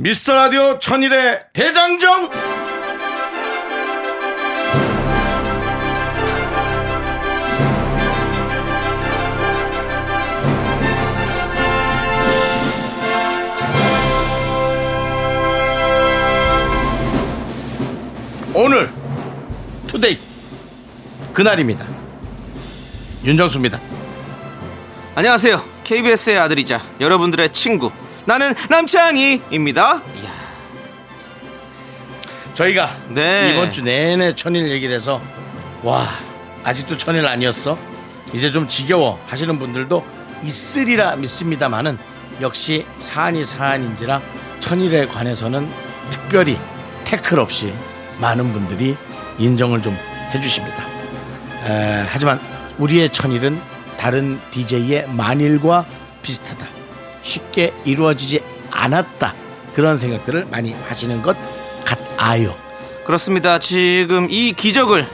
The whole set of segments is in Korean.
미스터 라디오 천일의 대장정 오늘 투데이 그날입니다 윤정수입니다 안녕하세요. KBS의 아들이자 여러분들의 친구. 나는 남창희입니다. 저희가 네. 이번 주 내내 천일 얘기를 해서 와 아직도 천일 아니었어 이제 좀 지겨워 하시는 분들도 있으리라 믿습니다만은 역시 사안이 사안인지라 천일에 관해서는 특별히 태클 없이 많은 분들이 인정을 좀 해주십니다 에, 하지만 우리의 천일은 다른 DJ의 만일과 비슷하다 쉽게 이루어지지 않았다 그런 생각들을 많이 하시는 것 같아요 그렇습니다. 지금 이 기적을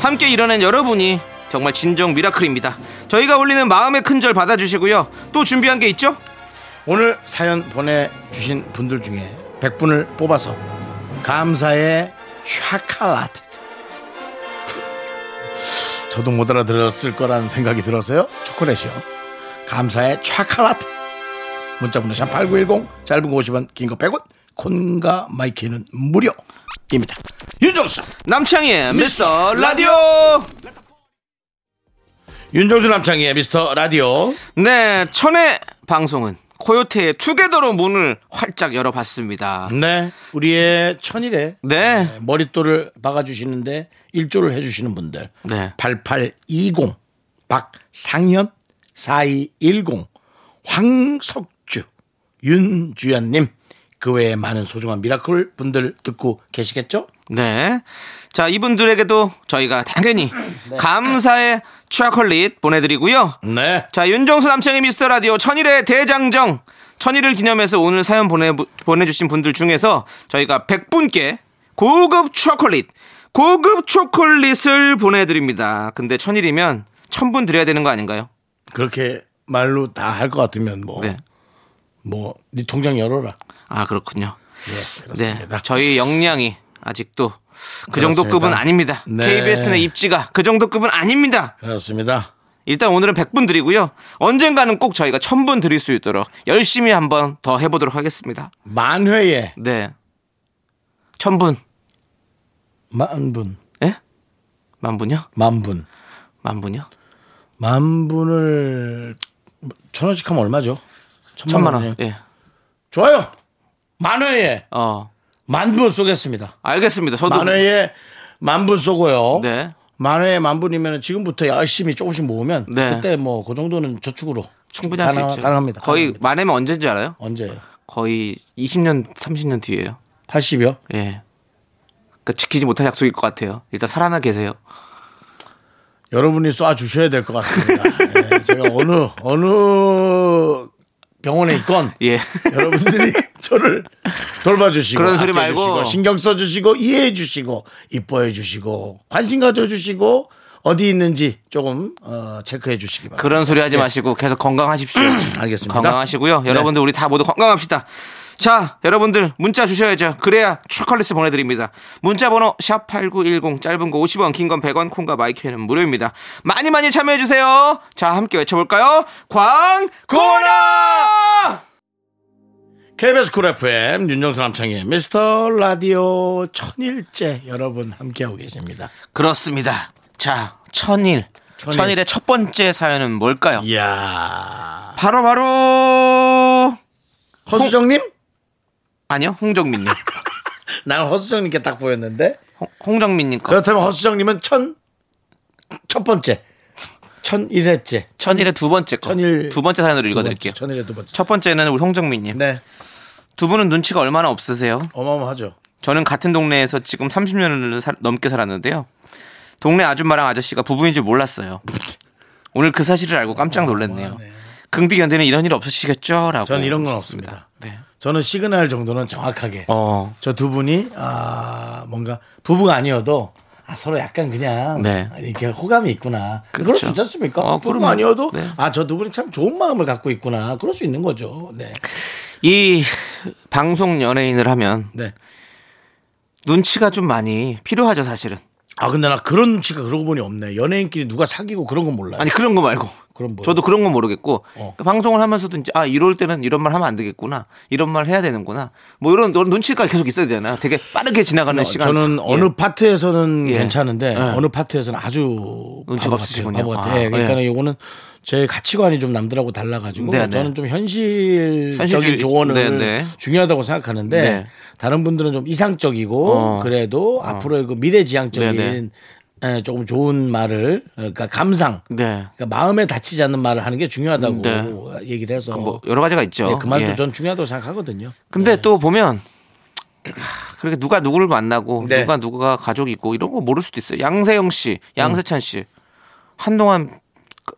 함께 이뤄낸 여러분이 정말 진정 미라클입니다. 저희가 올리는 마음의 큰절 받아주시고요. 또 준비한 게 있죠? 오늘 사연 보내주신 분들 중에 100분을 뽑아서 감사의 chocolate 저도 못 알아들었을 거란 생각이 들어서요 초콜릿이요 감사의 chocolate 문자번호 샵8910 짧은 거 50원 긴 거 100원 콩과 마이케이는 무료입니다 윤정수 남창희의 미스터 라디오! 윤정수 남창희의 미스터 라디오 네, 천의 방송은 코요태의 Together로 문을 활짝 열어봤습니다. 네 우리의 천일에 네. 머릿돌을 박아주시는데 일조를 해주시는 분들 네. 8820 박상현 4210 황석주 윤주연님 그 외에 많은 소중한 miracle 분들 듣고 계시겠죠? 네. 자, 이분들에게도 저희가 당연히 네. 감사의 초콜릿 보내드리고요. 네. 자, 윤정수 남창희의 미스터 라디오 천일의 대장정. 천일을 기념해서 오늘 사연 보내, 보내주신 분들 중에서 저희가 100분께 고급 초콜릿, 고급 초콜릿을 보내드립니다. 근데 천일이면 천분 드려야 되는 거 아닌가요? 그렇게 말로 다 할 것 같으면 뭐, 네. 뭐, 네 통장 열어라. 아, 그렇군요. 예, 네. 그렇습니다. 저희 역량이 아직도 그 그렇습니다. 정도 급은 아닙니다. 네. KBS의 입지가 그 정도 급은 아닙니다. 그렇습니다. 일단 오늘은 100분 드리고요. 언젠가는 꼭 저희가 1000분 드릴 수 있도록 열심히 한번 더 해보도록 하겠습니다. 만회에 네. 1000분. 만분, 예? 만분요? 만분. 만분요? 만분을 천 원씩 하면 얼마죠? 천만 원. 예. 좋아요. 만회에 어. 만분 쏘겠습니다. 알겠습니다. 저도. 만회에 만분 쏘고요. 네. 만회에 만분이면 지금부터 열심히 조금씩 모으면 네. 그때 뭐 그 정도는 저축으로 충분히 할 수 있죠. 가능합니다. 거의 가능합니다. 만회면 언제인지 알아요? 언제요? 거의 20년, 30년 뒤에요. 80이요? 예. 그 지키지 못할 약속일 것 같아요. 일단 살아나 계세요. 여러분이 쏴 주셔야 될 것 같습니다. 예, 제가 어느 어느 병원에 있건 예. 여러분들이 저를 돌봐주시고 그런 소리 말고. 신경 써주시고 이해해 주시고 이뻐해 주시고 관심 가져 주시고 어디 있는지 조금 어, 체크해 주시기 바랍니다. 그런 소리 하지 마시고 계속 건강하십시오. 알겠습니다. 건강하시고요. 네. 여러분들 우리 다 모두 건강합시다. 자, 여러분들 문자 주셔야죠. 그래야 초콜릿을 보내드립니다. 문자 번호 샵 8910 짧은 거 50원 긴 건 100원 콩과 마이크는 무료입니다. 많이 많이 참여해주세요. 자, 함께 외쳐볼까요? 광고나! KBS 쿨 FM 윤정수 남창희의 미스터 라디오 천일째 여러분 함께하고 계십니다. 그렇습니다. 자, 천일. 천일. 의첫 번째 사연은 뭘까요? 이야 바로 바로 허수정님? 아니요 홍정민님 난 허수정님께 딱 보였는데 홍- 홍정민님 거 그렇다면 허수정님은 천 첫 번째 천일회째 천일의 두 번째 거 천일 두 번째 사연으로 읽어드릴게요 천일의 두 번째 첫 번째는 우리 홍정민님 네 두 분은 눈치가 얼마나 없으세요? 어마어마하죠. 저는 같은 동네에서 지금 30년을 넘게 살았는데요. 동네 아줌마랑 아저씨가 부부인 줄 몰랐어요. 오늘 그 사실을 알고 깜짝 놀랐네요. 긍디 견디는 이런 일 없으시겠죠? 라고. 전 이런 건. 없습니다. 네. 저는 시그널 정도는 정확하게 어. 저 두 분이 아 뭔가 부부가 아니어도 아, 서로 약간 그냥 네. 이렇게 호감이 있구나. 그럴 그렇죠. 수 있지 않습니까? 어, 그럼요. 아니어도 네. 아저 두 분이 참 좋은 마음을 갖고 있구나. 그럴 수 있는 거죠. 네. 이 방송 연예인을 하면 네. 눈치가 좀 많이 필요하죠, 사실은. 아 근데 나 그런 눈치가 그러고 보니 없네. 연예인끼리 누가 사귀고 그런 건 몰라요. 아니, 그런 거 말고. 그럼 뭐? 저도 그런 건 모르겠고 어. 그 방송을 하면서도 이제 아 이럴 때는 이런 말 하면 안 되겠구나 이런 말 해야 되는구나 뭐 이런, 이런 눈치가 계속 있어야 되잖아요 되게 빠르게 지나가는 시간 저는 예. 어느 파트에서는 예. 괜찮은데 예. 어느 파트에서는 아주 눈치가 없으시군요. 같아요. 바보 같아요. 아, 예, 그러니까 예. 요거는 제 가치관이 좀 남들하고 달라가지고 네, 네. 저는 좀 현실적인 현실주의- 조언을 네, 네. 중요하다고 생각하는데 네. 다른 분들은 좀 이상적이고 어. 그래도 앞으로의 그 미래지향적인 네, 네. 예, 조금 좋은 말을 그러니까 감상 네. 그러니까 마음에 다치지 않는 말을 하는 게 중요하다고 네. 얘기를 해서 뭐 여러 가지가 있죠 예, 그 말도 예. 전 중요하다고 생각하거든요. 근데 또 보면 하, 그렇게 누가 누구를 만나고 네. 누가 누가 가족이 있고 이런 거 모를 수도 있어요 양세형 씨 양세찬 씨 한동안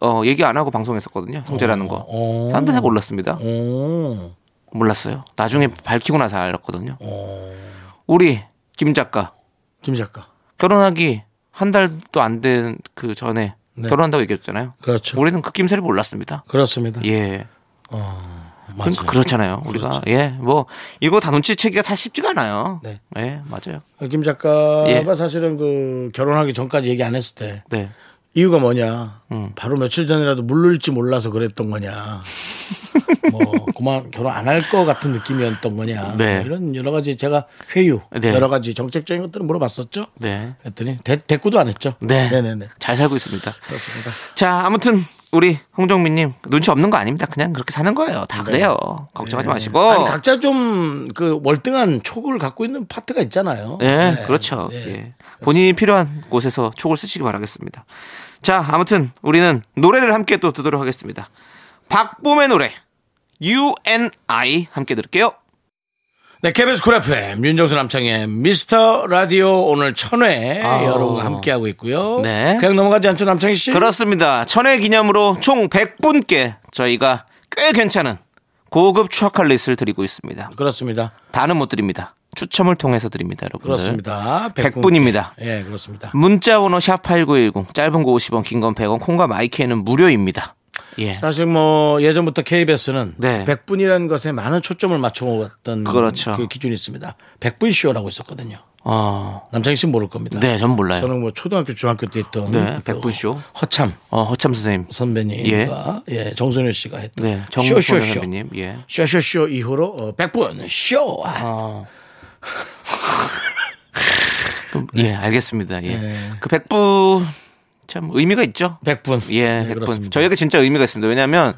어, 얘기 안 하고 방송했었거든요 형제라는 거 어. 사람들 다 몰랐습니다 오. 몰랐어요 나중에 밝히고 나서 알았거든요 어. 우리 김 작가 김 작가. 결혼하기 한 달도 안 된 그 전에 네. 결혼한다고 얘기했잖아요. 그렇죠. 우리는 그 김새를 몰랐습니다. 그렇습니다. 예. 맞아요. 그러니까 그렇잖아요. 우리가 예, 뭐 이거 다 눈치채기가 다 쉽지가 않아요. 네. 예, 맞아요. 김 작가가 예. 사실은 그 결혼하기 전까지 얘기 안 했을 때 네. 이유가 뭐냐? 음. 바로 며칠 전이라도 물를지 몰라서 그랬던 거냐? 뭐 그만 결혼 안 할 것 같은 느낌이었던 거냐? 네. 뭐 이런 여러 가지 제가 회유 네. 여러 가지 정책적인 것들을 물어봤었죠. 네. 그랬더니 대, 대꾸도 안 했죠. 네. 네네네. 잘 살고 있습니다. 그렇습니다. 자, 아무튼 우리 홍정민님 눈치 없는 거 아닙니다. 그냥 그렇게 사는 거예요. 다 그래요. 걱정하지 마시고. 네. 아니 각자 좀 그 월등한 촉을 갖고 있는 파트가 있잖아요. 예, 네. 그렇죠. 네. 예. 본인이 필요한 곳에서 촉을 쓰시기 바라겠습니다. 자, 아무튼 우리는 노래를 함께 또 듣도록 하겠습니다. 박봄의 노래 You and I 함께 들을게요. 네, KBS 쿨 FM 윤정수 남창희의 미스터 라디오 오늘 천회 아우. 여러분과 함께하고 있고요. 네. 그냥 넘어가지 않죠 남창희 씨? 그렇습니다. 천회 기념으로 총 100분께 저희가 꽤 괜찮은 고급 추억할릿을 드리고 있습니다. 그렇습니다. 다는 못 드립니다. 추첨을 통해서 드립니다, 여러분들. 그렇습니다. 100 분 입니다. 예, 그렇습니다. 문자 번호 샵8910 짧은 거 50원 긴 건 100원 콩과 마이크는 무료입니다. 예. 사실 뭐 예전부터 KBS는 네. 100분이라는 것에 많은 초점을 맞춰왔던 그렇죠. 그 기준이 있습니다. 100분 쇼라고 있었거든요. 어. 남창희 씨는 모를 겁니다. 네, 전 몰라요. 저는 뭐 초등학교, 중학교 때 했던 네, 그 100분 쇼. 허참 어, 허참 선생님. 선배님과 예, 정선효 씨가 했던 네, 쇼쇼쇼 선배님. 예. 쇼쇼쇼 이후로 어, 100분 쇼. 아, 어. 예, 알겠습니다. 예. 네. 그 100분 참 의미가 있죠. 100분. 예, 네, 100분. 그렇습니다. 저희에게 진짜 의미가 있습니다. 왜냐하면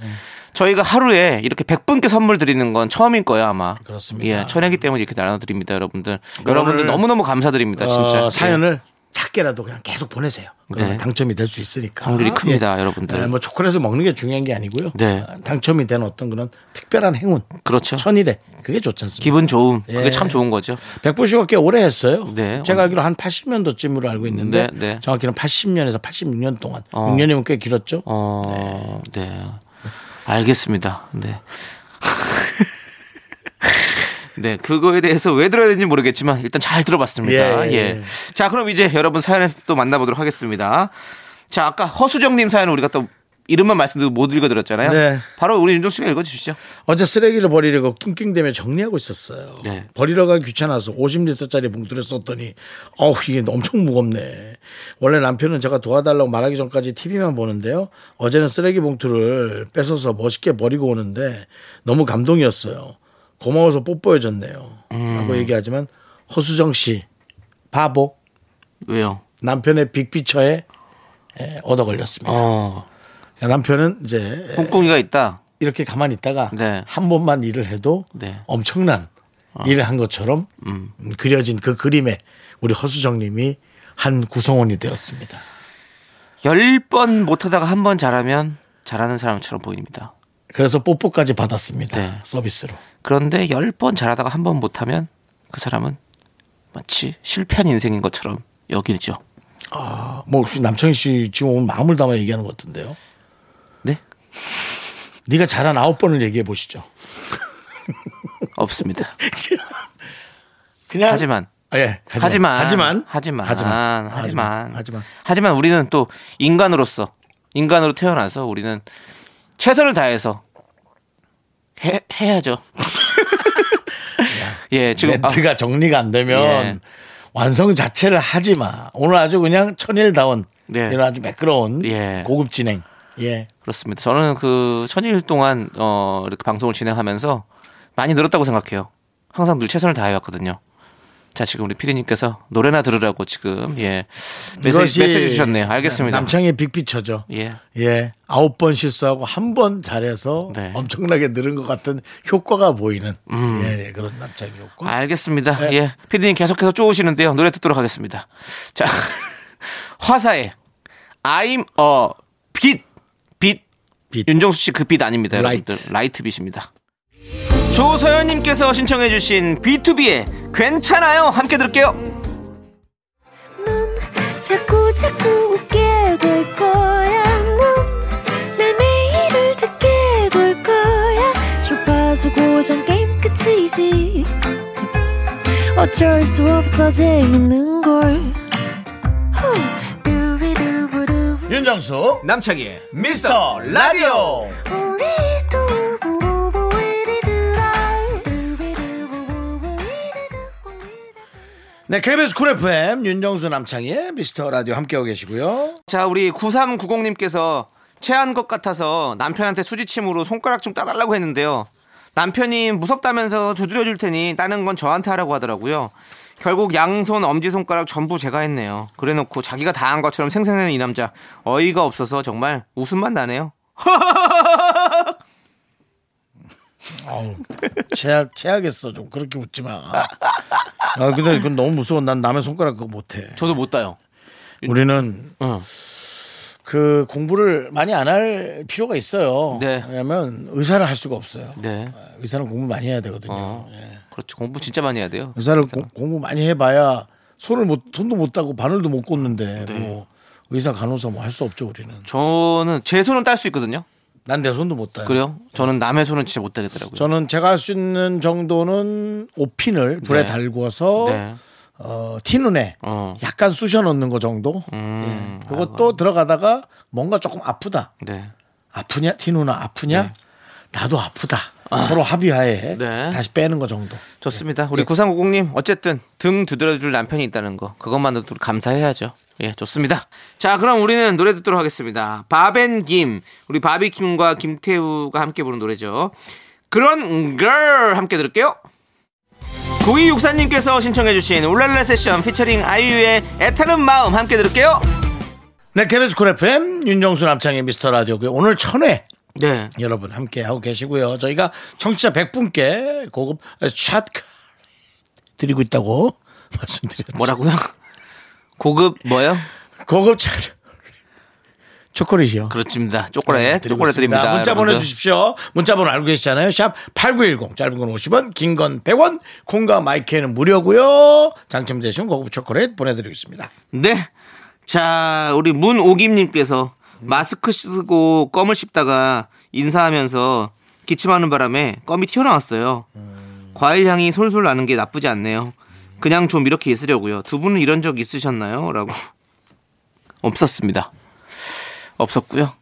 저희가 하루에 이렇게 100분께 선물 드리는 건 처음일 거예요, 아마. 그렇습니다. 예, 천회기 때문에 이렇게 나눠드립니다, 여러분들. 여러분들 너무너무 감사드립니다, 진짜. 어, 사연을 작게라도 그냥 계속 보내세요. 네. 당첨이 될 수 있으니까. 확률이 큽니다, 여러분들. 네, 뭐 초콜릿을 먹는 게 중요한 게 아니고요. 네. 어, 당첨이 된 어떤 그런 특별한 행운. 그렇죠. 천일에 그게 좋지 않습니까? 기분 좋음. 그게 예. 참 좋은 거죠. 백분쇼가 꽤 오래 했어요. 네. 제가 알기로 한 80년도쯤으로 알고 있는데 네, 네. 정확히는 80년에서 86년 동안. 어. 6년이면 꽤 길었죠. 어, 네. 알겠습니다. 네. 네, 그거에 대해서 왜 들어야 되는지 모르겠지만 일단 잘 들어봤습니다. 예, 예. 예. 자, 그럼 이제 여러분 사연에서 또 만나보도록 하겠습니다. 자, 아까 허수정님 사연을 우리가 또 이름만 말씀드리고 못 읽어드렸잖아요. 네. 바로 우리 윤종 씨가 읽어주시죠. 어제 쓰레기를 버리려고 낑낑대며 정리하고 있었어요. 네. 버리러 가기 귀찮아서 50리터짜리 봉투를 썼더니 어우 이게 엄청 무겁네. 원래 남편은 제가 도와달라고 말하기 전까지 TV만 보는데요. 어제는 쓰레기 봉투를 뺏어서 멋있게 버리고 오는데 너무 감동이었어요. 고마워서 뽀뽀해줬네요. 음. 라고 얘기하지만 허수정 씨 바보 왜요? 남편의 빅피처에 에, 얻어 걸렸습니다. 어, 남편은 이제 꿍꿍이가 있다. 이렇게 가만히 있다가 네. 한 번만 일을 해도 네. 엄청난 일을 한 것처럼 음, 그려진 그 그림에 우리 허수정님이 한 구성원이 되었습니다. 열 번 못하다가 한 번 잘하면 잘하는 사람처럼 보입니다. 그래서 뽀뽀까지 받았습니다. 네. 서비스로. 그런데 열 번 잘하다가 한 번 못하면 그 사람은 마치 실패한 인생인 것처럼 여기죠. 뭐 혹시 남창희 씨 지금 오늘 마음을 담아 얘기하는 것 같은데요. 네? 네가 잘한 아홉 번을 얘기해 보시죠. 없습니다. 그냥 하지만 아, 예. 하지만 하지만 하지만 하지만 하지만 하지만 하지만 우리는 또 인간으로서 인간으로 태어나서 우리는 최선을 다해서 해, 해야죠. 예, 지금 아, 멘트가 정리가 안 되면 예. 완성 자체를 하지 마. 오늘 아주 그냥 천일다운 네. 이런 아주 매끄러운 예. 고급 진행. 예. 그렇습니다. 저는 그 천일 동안 어 이렇게 방송을 진행하면서 많이 늘었다고 생각해요. 항상 늘 최선을 다해 왔거든요. 자, 지금 우리 피디님께서 노래나 들으라고 지금 예 메시지, 메시지 주셨네요. 알겠습니다. 남창의 빅피처죠. 예. 예. 아홉 번 실수하고 한 번 잘해서 네. 엄청나게 늘은 것 같은 효과가 보이는 예, 예, 그런 남창의 효과. 알겠습니다. 네. 예. 피디님 계속해서 쪼으시는데요. 노래 듣도록 하겠습니다. 자, 화사의 I'm a 빛. 빛. 빛. 윤정수 씨 그 빚 아닙니다. 라이트. 여러분들. 라이트 빛입니다. 조서연님께서 신청해주신 BTOB의 괜찮아요. 함께 들을게요. 넌 자꾸 자꾸 웃게 될 거야. 넌내 매일을 듣게 될 거야. 주파수 고정 게임 끝이지. 어쩔 수 없어 재밌는 걸. 후. 윤정수 남창희의 미스터 라디오. 네, KBS 쿨 FM 윤정수 남창희의 미스터 라디오 함께하고 계시고요. 자, 우리 9390님께서 체한 것 같아서 남편한테 수지침으로 손가락 좀 따달라고 했는데요. 남편이 무섭다면서 두드려 줄 테니 따는 건 저한테 하라고 하더라고요. 결국 양손 엄지손가락 전부 제가 했네요. 그래 놓고 자기가 다 한 것처럼 생생내는 이 남자. 어이가 없어서 정말 웃음만 나네요. 아우, 체하, 체하겠어. 좀 그렇게 웃지 마. 아, 근데 이건 너무 무서워. 난 남의 손가락 그거 못해. 저도 못 따요. 우리는 어. 그 공부를 많이 안 할 필요가 있어요. 네. 왜냐면 의사를 할 수가 없어요. 네. 의사는 공부 많이 해야 되거든요. 어. 예. 그렇죠. 공부 진짜 많이 해야 돼요. 의사를 고- 공부 많이 해봐야 손을 못 손도 못 따고 바늘도 못 꽂는데 네. 뭐 의사 간호사 뭐 할 수 없죠 우리는. 저는 제 손은 딸 수 있거든요. 난 내 손도 못 따요. 그래요? 저는 남의 손은 진짜 못 따겠더라고요. 저는 제가 할 수 있는 정도는 오핀을 불에 네. 달구어서 네. 어, 티눈에 어. 약간 쑤셔 넣는 거 정도. 음. 예. 그것도 들어가다가 뭔가 조금 아프다. 네. 아프냐 티누나 아프냐? 나도 아프다. 서로 합의하에 네. 다시 빼는 거 정도. 좋습니다. 우리 9390님 어쨌든 등 두드려줄 남편이 있다는 거 그것만으로도 감사해야죠. 예, 좋습니다. 자, 그럼 우리는 노래 듣도록 하겠습니다. 바벤김 우리 바비킴과 김태우가 함께 부른 노래죠. 그런 걸 함께 들을게요. 9264님께서 신청해주신 울랄라 세션 피처링 아이유의 애타는 마음 함께 들을게요. 네, KBS 쿨 FM 윤정수 남창희의 미스터 라디오고요. 오늘 천회 네. 여러분 함께 하고 계시고요. 저희가 청취자 100분께 고급 샷 드리고 있다고 말씀드렸죠. 뭐라고요? 고급 뭐요? 고급 차 초콜릿이요. 그렇습니다. 초콜릿, 네, 초콜릿. 드립니다. 문자 여러분들. 보내주십시오. 문자 번호 알고 계시잖아요. 샵 8910 짧은 건 50원 긴 건 100원 콩과 마이케이는 무료고요. 당첨되신 고급 초콜릿 보내드리겠습니다. 네. 자, 우리 문오김님께서 마스크 쓰고 껌을 씹다가 인사하면서 기침하는 바람에 껌이 튀어나왔어요. 과일 향이 솔솔 나는 게 나쁘지 않네요. 그냥 좀 이렇게 있으려고요. 두 분은 이런 적 있으셨나요? 라고. 없었습니다. 없었고요.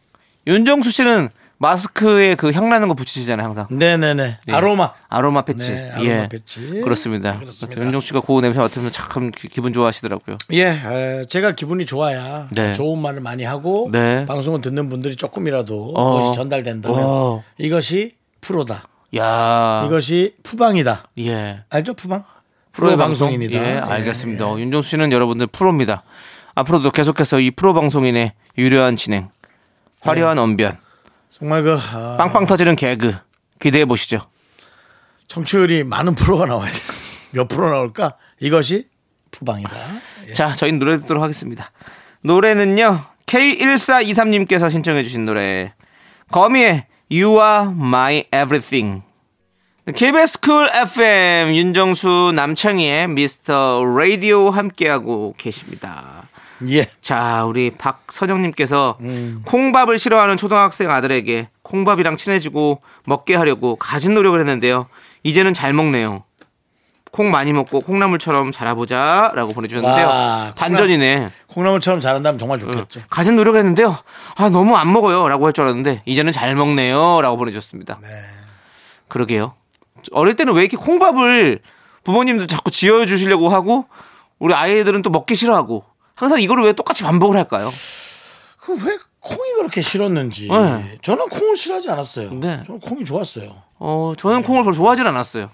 윤정수 씨는 마스크에 그 향 나는 거 붙이시잖아요, 항상. 네네네. 네. 아로마. 아로마 패치. 네, 아로마 예. 패치. 그렇습니다. 네, 그렇습니다. 윤정 씨가 그 냄새 맡으면 참 기- 기분 좋아하시더라고요. 예, 에, 제가 기분이 좋아야 네. 좋은 말을 많이 하고 네. 방송을 듣는 분들이 조금이라도 어. 그것이 전달된다면 어. 이것이 프로다. 야. 이것이 푸방이다. 예. 알죠, 푸방? 프로 방송인이다. 예, 알겠습니다. 어, 윤정수 씨는 여러분들 프로입니다. 앞으로도 계속해서 이 프로 방송인의 유려한 진행, 화려한 언변, 정말 그 아, 빵빵 터지는 개그 기대해 보시죠. 청취율이 많은 프로가 나와야 돼. 몇 프로 나올까? 이것이 푸방이다. 예. 자, 저희는 노래 듣도록 하겠습니다. 노래는요, K1423님께서 신청해 주신 노래, 거미의 You are my everything. KBS 쿨 FM 윤정수 남창희의 미스터 라디오 함께하고 계십니다. 예. 자, 우리 박선영님께서 콩밥을 싫어하는 초등학생 아들에게 콩밥이랑 친해지고 먹게 하려고 갖은 노력을 했는데요. 이제는 잘 먹네요. 콩 많이 먹고 콩나물처럼 자라보자 라고 보내주셨는데요. 와, 반전이네. 콩나물 처럼 잘한다면 정말 좋겠죠. 가진 노력을 했는데요. 아, 너무 안 먹어요. 라고 할 줄 알았는데, 이제는 잘 먹네요. 라고 보내주셨습니다. 네. 그러게요. 어릴 때는 왜 이렇게 콩밥을 부모님도 자꾸 지어 주시려고 하고, 우리 아이들은 또 먹기 싫어하고, 항상 이거를 왜 똑같이 반복을 할까요? 그 왜 콩이 그렇게 싫었는지. 네. 저는 콩을 싫어하지 않았어요. 네. 저는 콩이 좋았어요. 어, 저는 콩을 별로 좋아하진 않았어요.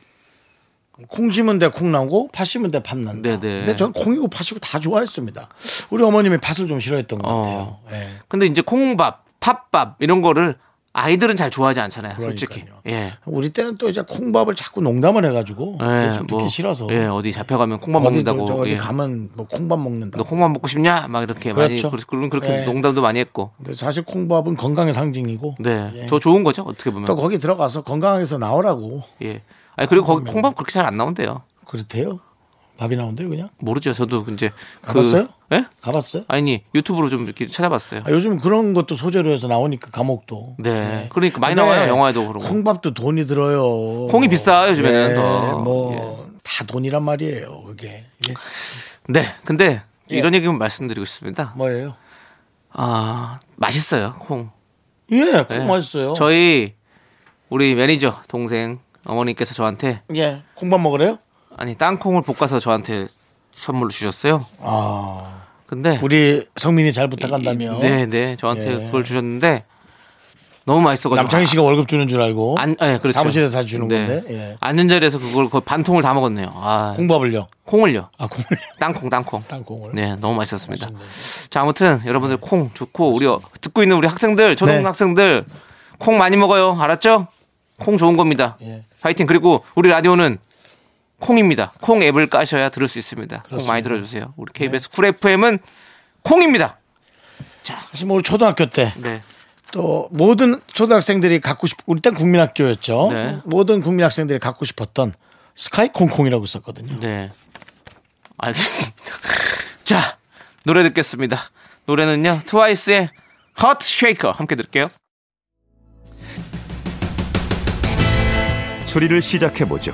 콩 심은 데 콩 나고 팥 심은 데 팥 난다. 네네. 근데 저는 콩이고 팥이고 다 좋아했습니다. 우리 어머님이 팥을 좀 싫어했던 것 어. 같아요. 예. 근데 이제 콩밥, 팥밥, 이런 거를 아이들은 잘 좋아하지 않잖아요. 솔직히. 그러니까요. 예. 우리 때는 또 이제 콩밥을 자꾸 농담을 해가지고 예, 좀 듣기 싫어서 예, 어디 잡혀가면 콩밥 어디 먹는다고. 저 어디 예. 가면 뭐 콩밥 먹는다. 너 콩밥 먹고 싶냐? 막 이렇게 그렇죠. 많이 그런 그렇게 예. 농담도 많이 했고. 근데 사실 콩밥은 건강의 상징이고 네. 예. 더 좋은 거죠. 어떻게 보면. 또 거기 들어가서 건강해서 나오라고 예. 아니 그리고 거기 콩밥 그렇게 잘 안 나온대요. 그렇대요. 밥이 나온대요 그냥 모르죠. 저도 이제 가봤어요? 그 예? 가봤어요? 아니 유튜브로 좀 이렇게 찾아봤어요. 아, 요즘 그런 것도 소재로 해서 나오니까 감옥도. 네. 그러니까 많이 나와요. 영화에도 거. 콩밥도 돈이 들어요. 콩이 비싸요, 요즘에는 네, 더. 뭐다 돈이란 말이에요. 그게 예. 네. 근데 예. 이런 얘기만 말씀드리고 싶습니다. 뭐예요? 아 맛있어요 콩. 예, 콩 네. 맛있어요. 저희 우리 매니저 동생 어머니께서 저한테 예, 콩밥 먹으래요? 아니 땅콩을 볶아서 저한테 선물로 주셨어요. 아, 근데 우리 성민이 잘 부탁한다며. 네, 네. 저한테 예. 그걸 주셨는데 너무 맛있어가지고 남창희 씨가 월급 주는 줄 알고 안, 예, 그렇죠. 사무실에서 주는 네. 건데 예. 앉은 자리에서 그걸 거의 반 통을 다 먹었네요. 아, 콩밥을요. 콩을요. 아 콩을 땅콩, 땅콩. 땅콩을. 네, 너무 맛있었습니다. 자, 아무튼 여러분들 콩 좋고 우리 어- 듣고 있는 우리 학생들, 초등학생들 콩 많이 먹어요. 알았죠? 콩 좋은 겁니다. 예. 파이팅. 그리고 우리 라디오는 콩입니다. 콩 앱을 까셔야 들을 수 있습니다. 콩 많이 들어주세요. 우리 KBS 쿨 FM은 콩입니다. 사실 뭐 우리 초등학교 때 네. 또 모든 초등학생들이 갖고 싶 우리 땐 국민학교였죠. 네. 모든 국민학생들이 갖고 싶었던 스카이 콩콩이라고 있었거든요. 네. 알겠습니다. 자, 노래 듣겠습니다. 노래는요, 트와이스의 Hot Shaker 함께 들을게요. 추리를 시작해보죠.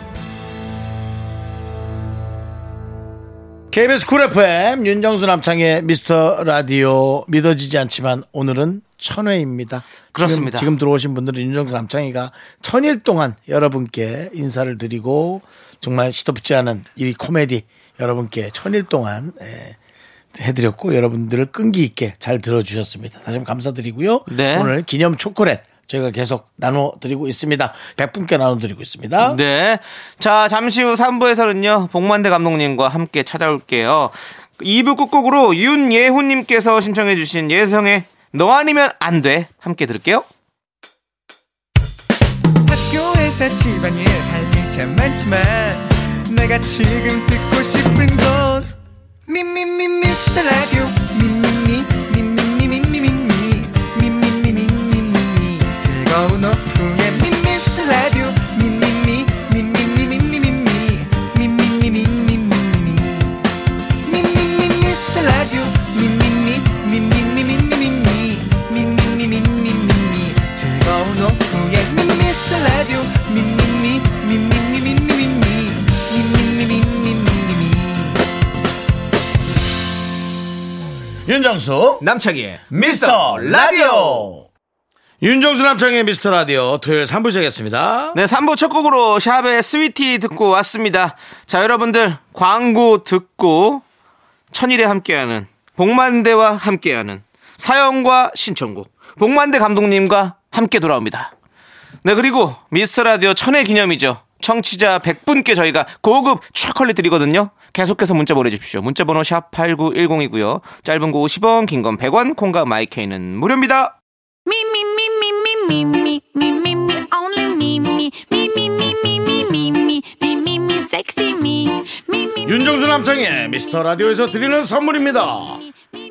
KBS 쿨 FM 윤정수 남창희의 미스터 라디오 믿어지지 않지만 오늘은 천회입니다. 그렇습니다. 지금, 지금 들어오신 분들은 윤정수 남창희가 천일 동안 여러분께 인사를 드리고 정말 시도붙지 않은 이 코미디 여러분께 천일 동안 예, 해드렸고 여러분들을 끈기 있게 잘 들어주셨습니다. 다시 한번 감사드리고요. 네. 오늘 기념 초콜릿 저희가 계속 나눠드리고 있습니다. 100분께 나눠드리고 있습니다. 네. 자, 잠시 후 3부에서는요, 복만대 감독님과 함께 찾아올게요. 2부 끝곡으로 윤예훈님께서 신청해주신 예성의 너 아니면 안 돼. 함께 들을게요. 학교에서 집안일 할일참 많지만 내가 지금 듣고 싶은 건 미미미 미스터 라디오 미미미 미미미 윤정수 남창희의 미스터 라디오 윤정수 남창희의 미스터 라디오 토요일 3부 시작했습니다. 네, 3부 첫 곡으로 샵의 Sweety 듣고 왔습니다. 자, 여러분들 광고 듣고 천일에 함께하는 복만대와 함께하는 사연과 신청곡 복만대 감독님과 함께 돌아옵니다. 네, 그리고 미스터 라디오 천회 기념이죠. 청취자 100분께 저희가 고급 초콜릿 드리거든요. 계속해서 문자 보내주십시오. 문자번호 샵 8910이고요. 짧은 거 50원, 긴 건 100원, 콩과 마이케이는 무료입니다. 윤정수 남창희의 미스터 라디오에서 드리는 선물입니다.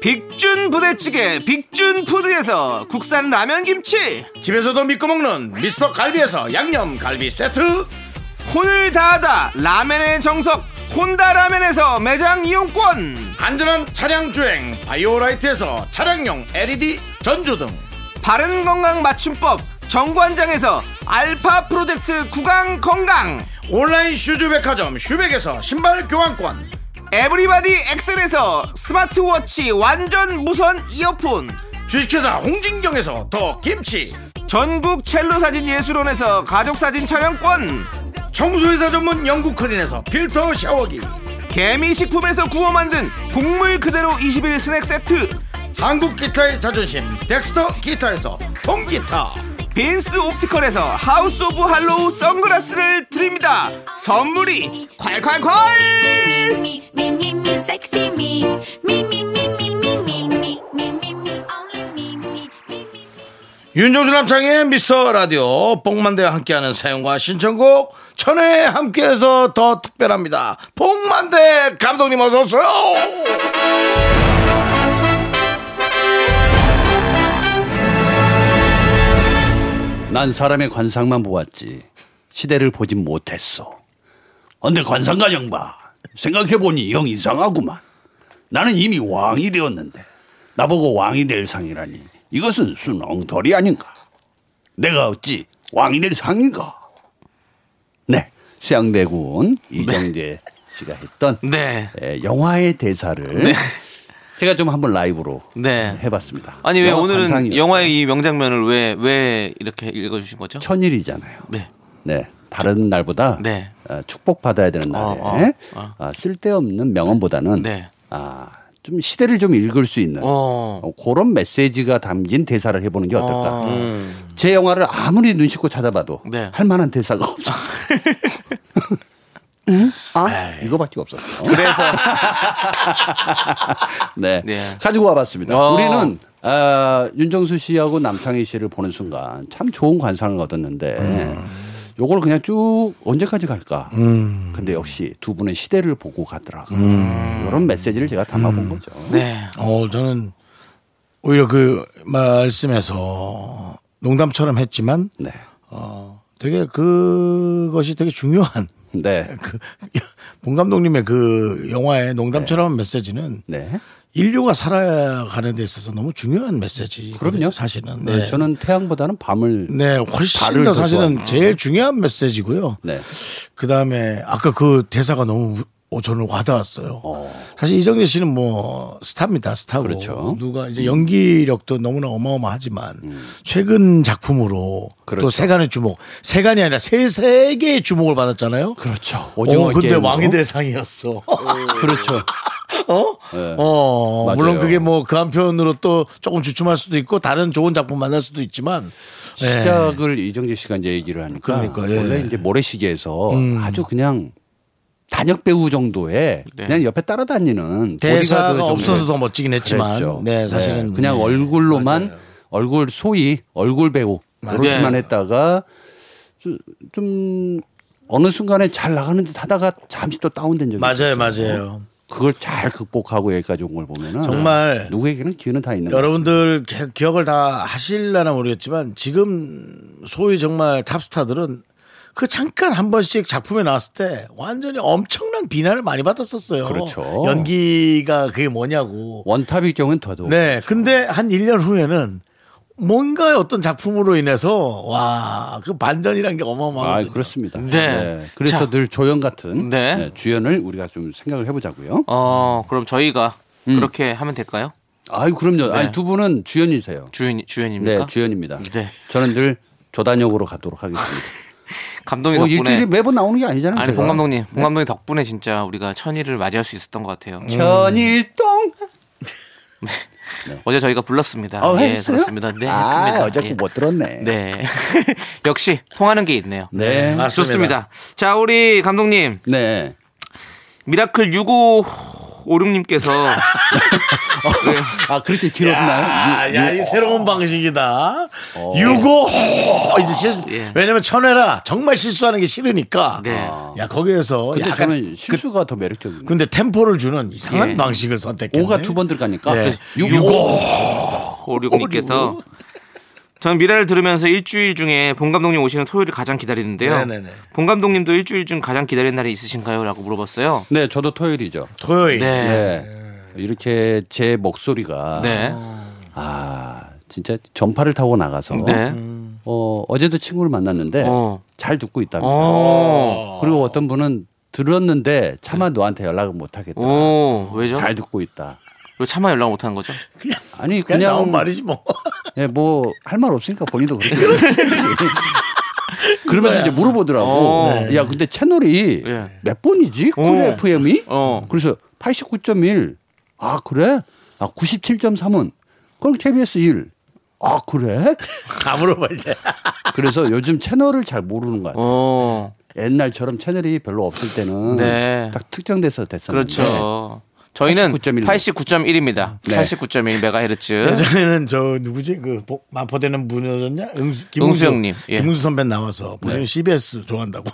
빅준 부대찌개 빅준 푸드에서 국산 라면 김치 집에서도 믿고 먹는 미스터 갈비에서 양념 갈비 세트 혼을 다하다 라면의 정석 혼다 라면에서 매장 이용권, 안전한 차량 주행 바이오라이트에서 차량용 LED 전조등. 바른 건강 맞춤법, 정관장에서 알파 프로젝트 구강 건강, 온라인 슈즈 백화점 슈백에서 신발 교환권. 에브리바디 엑셀에서 스마트워치 완전 무선 이어폰, 주식회사 홍진경에서 더 김치. 전국 첼로 사진 예술원에서 가족 사진 촬영권, 청소회사 전문 영국 크린에서 필터 샤워기. 개미식품에서 구워 만든 국물 그대로 21 스낵 세트. 한국 기타의 자존심 덱스터 기타에서 통기타. 빈스 옵티컬에서 하우스 오브 할로우 선글라스를 드립니다. 선물이 콸콸콸! 윤종수 남창의 미스터 라디오 뽕만대와 함께하는 사연과 신청곡. 천회 함께해서 더 특별합니다. 복만대 감독님 어서 오세요. 난 사람의 관상만 보았지 시대를 보진 못했어. 근데 관상가 양봐 생각해보니 영 이상하구만. 나는 이미 왕이 되었는데 나보고 왕이 될 상이라니 이것은 순엉터리 아닌가. 내가 어찌 왕이 될 상인가. 네, 수양대군 이정재 씨가 했던 네. 에, 영화의 대사를 제가 좀 한번 라이브로 네. 해봤습니다. 아니 왜 오늘은 관상이었어요. 영화의 이 명장면을 왜 왜 이렇게 읽어주신 거죠? 천일이잖아요. 네. 네. 다른 날보다 네. 어, 축복 받아야 되는 날에 어, 어, 어. 아, 쓸데없는 명언보다는 네. 아, 좀 시대를 좀 읽을 수 있는 어. 어, 그런 메시지가 담긴 대사를 해보는 게 어떨까. 어. 제 영화를 아무리 눈 씻고 찾아봐도 네. 할 만한 대사가 없었어. 응? 아, 이거밖에 없었어. 그래서 네. 네. 가지고 와봤습니다. 어. 우리는 아, 윤정수 씨하고 남창희 씨를 보는 순간 참 좋은 관상을 얻었는데 음. 요걸 그냥 쭉 언제까지 갈까? 음. 근데 역시 두 분은 시대를 보고 가더라고요. 이런 메시지를 제가 담아본 거죠. 네. 어 저는 오히려 그 말씀에서 농담처럼 했지만 네. 되게 그것이 되게 중요한 네. 그본 감독님의 그 영화의 농담처럼 한 메시지는 네. 인류가 살아가는 데 있어서 너무 중요한 메시지. 그럼요. 사실은. 네. 저는 태양보다는 밤을 네, 훨씬 더더 사실은 좋아합니다. 제일 중요한 메시지고요. 네. 그 다음에 아까 그 대사가 너무 어, 저는 와닿았어요. 사실 이정재 씨는 뭐 스타입니다, 스타고 그렇죠. 누가 이제 연기력도 너무나 어마어마하지만 최근 작품으로 또 그렇죠. 세간의 주목, 세간이 아니라 세 세계의 주목을 받았잖아요. 그렇죠. 어, 오징어 근데 게임으로. 왕이 될 상이었어. 그렇죠. 어? 네. 어, 맞아요. 물론 그게 뭐 그 한편으로 또 조금 주춤할 수도 있고 다른 좋은 작품 만날 수도 있지만 예. 시작을 이정재 씨가 이제 얘기를 하니까 그러니까, 예. 원래 이제 모래시계에서 음. 아주 그냥 단역 배우 정도의 네. 그냥 옆에 따라다니는 대사가 없어서 더 멋지긴 했지만 그랬죠. 네 사실은 그냥 네. 얼굴로만 맞아요. 얼굴 소위 얼굴 배우 이렇게만 네. 했다가 좀, 좀 어느 순간에 잘 나가는 듯 하다가 잠시 또 다운된 적이 맞아요, 있었어요. 맞아요. 그걸 잘 극복하고 여기까지 온 걸 보면은 정말 누구에게는 기회는 다 있는 여러분들 기- 기억을 다 하실려나 모르겠지만 지금 소위 정말 탑스타들은 그 잠깐 한 번씩 작품에 나왔을 때 완전히 엄청난 비난을 많이 받았었어요. 그렇죠. 연기가 그게 뭐냐고. 원탑일 경우는 더더욱 네. 근데 한 1년 후에는 뭔가의 어떤 작품으로 인해서 와, 그 반전이란 게 아, 어마어마하거든요. 그렇습니다. 네. 그래서 자. 늘 조연 같은 네. 네, 주연을 우리가 좀 생각을 해보자고요. 어 그럼 저희가 음. 그렇게 하면 될까요? 아유, 그럼요. 네. 아니, 두 분은 주연이세요. 주연 주연입니까? 네, 주연입니다. 네. 저는 늘 조단역으로 가도록 하겠습니다. 감독님 뭐 덕분에 일주일에 매번 나오는 게 아니잖아요. 아니. 봉 감독님, 봉 감독님 덕분에 진짜 우리가 천일을 맞이할 수 있었던 것 같아요. 천일동 어제 저희가 불렀습니다. 어, 예? 그렇습니다. 네, 아, 했습니다. 어제 예. 그못 들었네. 네. 역시 통하는 게 있네요. 네. 맞습니다. 좋습니다. 자, 우리 감독님. 네. 미라클 오륙님께서 아 그렇게 길었나요? 야, 이 어. 새로운 방식이다. 어. 유고 이제 실, 예. 왜냐면 천회라 정말 실수하는 게 싫으니까. 네. 야 거기에서 근데 약간 저는 그 실수가 더 매력적인. 근데 템포를 주는 이상한 예. 방식을 선택했네. 5가 두 번 들어가니까 예. 그래서 6, 6, 5, 5, 5, 5, 저는 미래를 들으면서 일주일 중에 본 감독님 오시는 토요일을 가장 기다리는데요. 네네네. 본 감독님도 일주일 중 가장 기다리는 날이 있으신가요? 라고 물어봤어요. 네, 저도 토요일이죠. 토요일. 네. 네. 네. 이렇게 제 목소리가 네. 아, 진짜 전파를 타고 나가서 네. 어, 어제도 친구를 만났는데 어. 잘 듣고 있답니다. 어. 그리고 어떤 분은 들었는데 차마 네. 너한테 연락을 못 하겠다. 오, 왜죠? 잘 듣고 있다. 왜 차마 연락 못 하는 거죠? 그냥 아니 그냥, 그냥 나온 말이지 뭐. 예, 뭐 할 말 없으니까 본인도 그렇게 그러면서 이제 물어보더라고. 어. 야, 근데 채널이 예. 몇 번이지? 어. 쿨 FM이? 어. 그래서 89.1. 아, 그래? 아, 97.3은? 그럼 KBS 1. 아, 그래? 다 물어봐 이제. 그래서 요즘 채널을 잘 모르는 것 같아요. 어. 옛날처럼 채널이 별로 없을 때는 네. 딱 특정돼서 됐었는데. 그렇죠. 저희는 89.1. 89.1 입니다. 네. 89.1 메가헤르츠. 예전에는 저 누구지 그 보- 마포되는 분이었냐? 응수, 김웅수 응수 형님. 예. 김웅수 선배 나와서 본인 네. CBS 좋아한다고.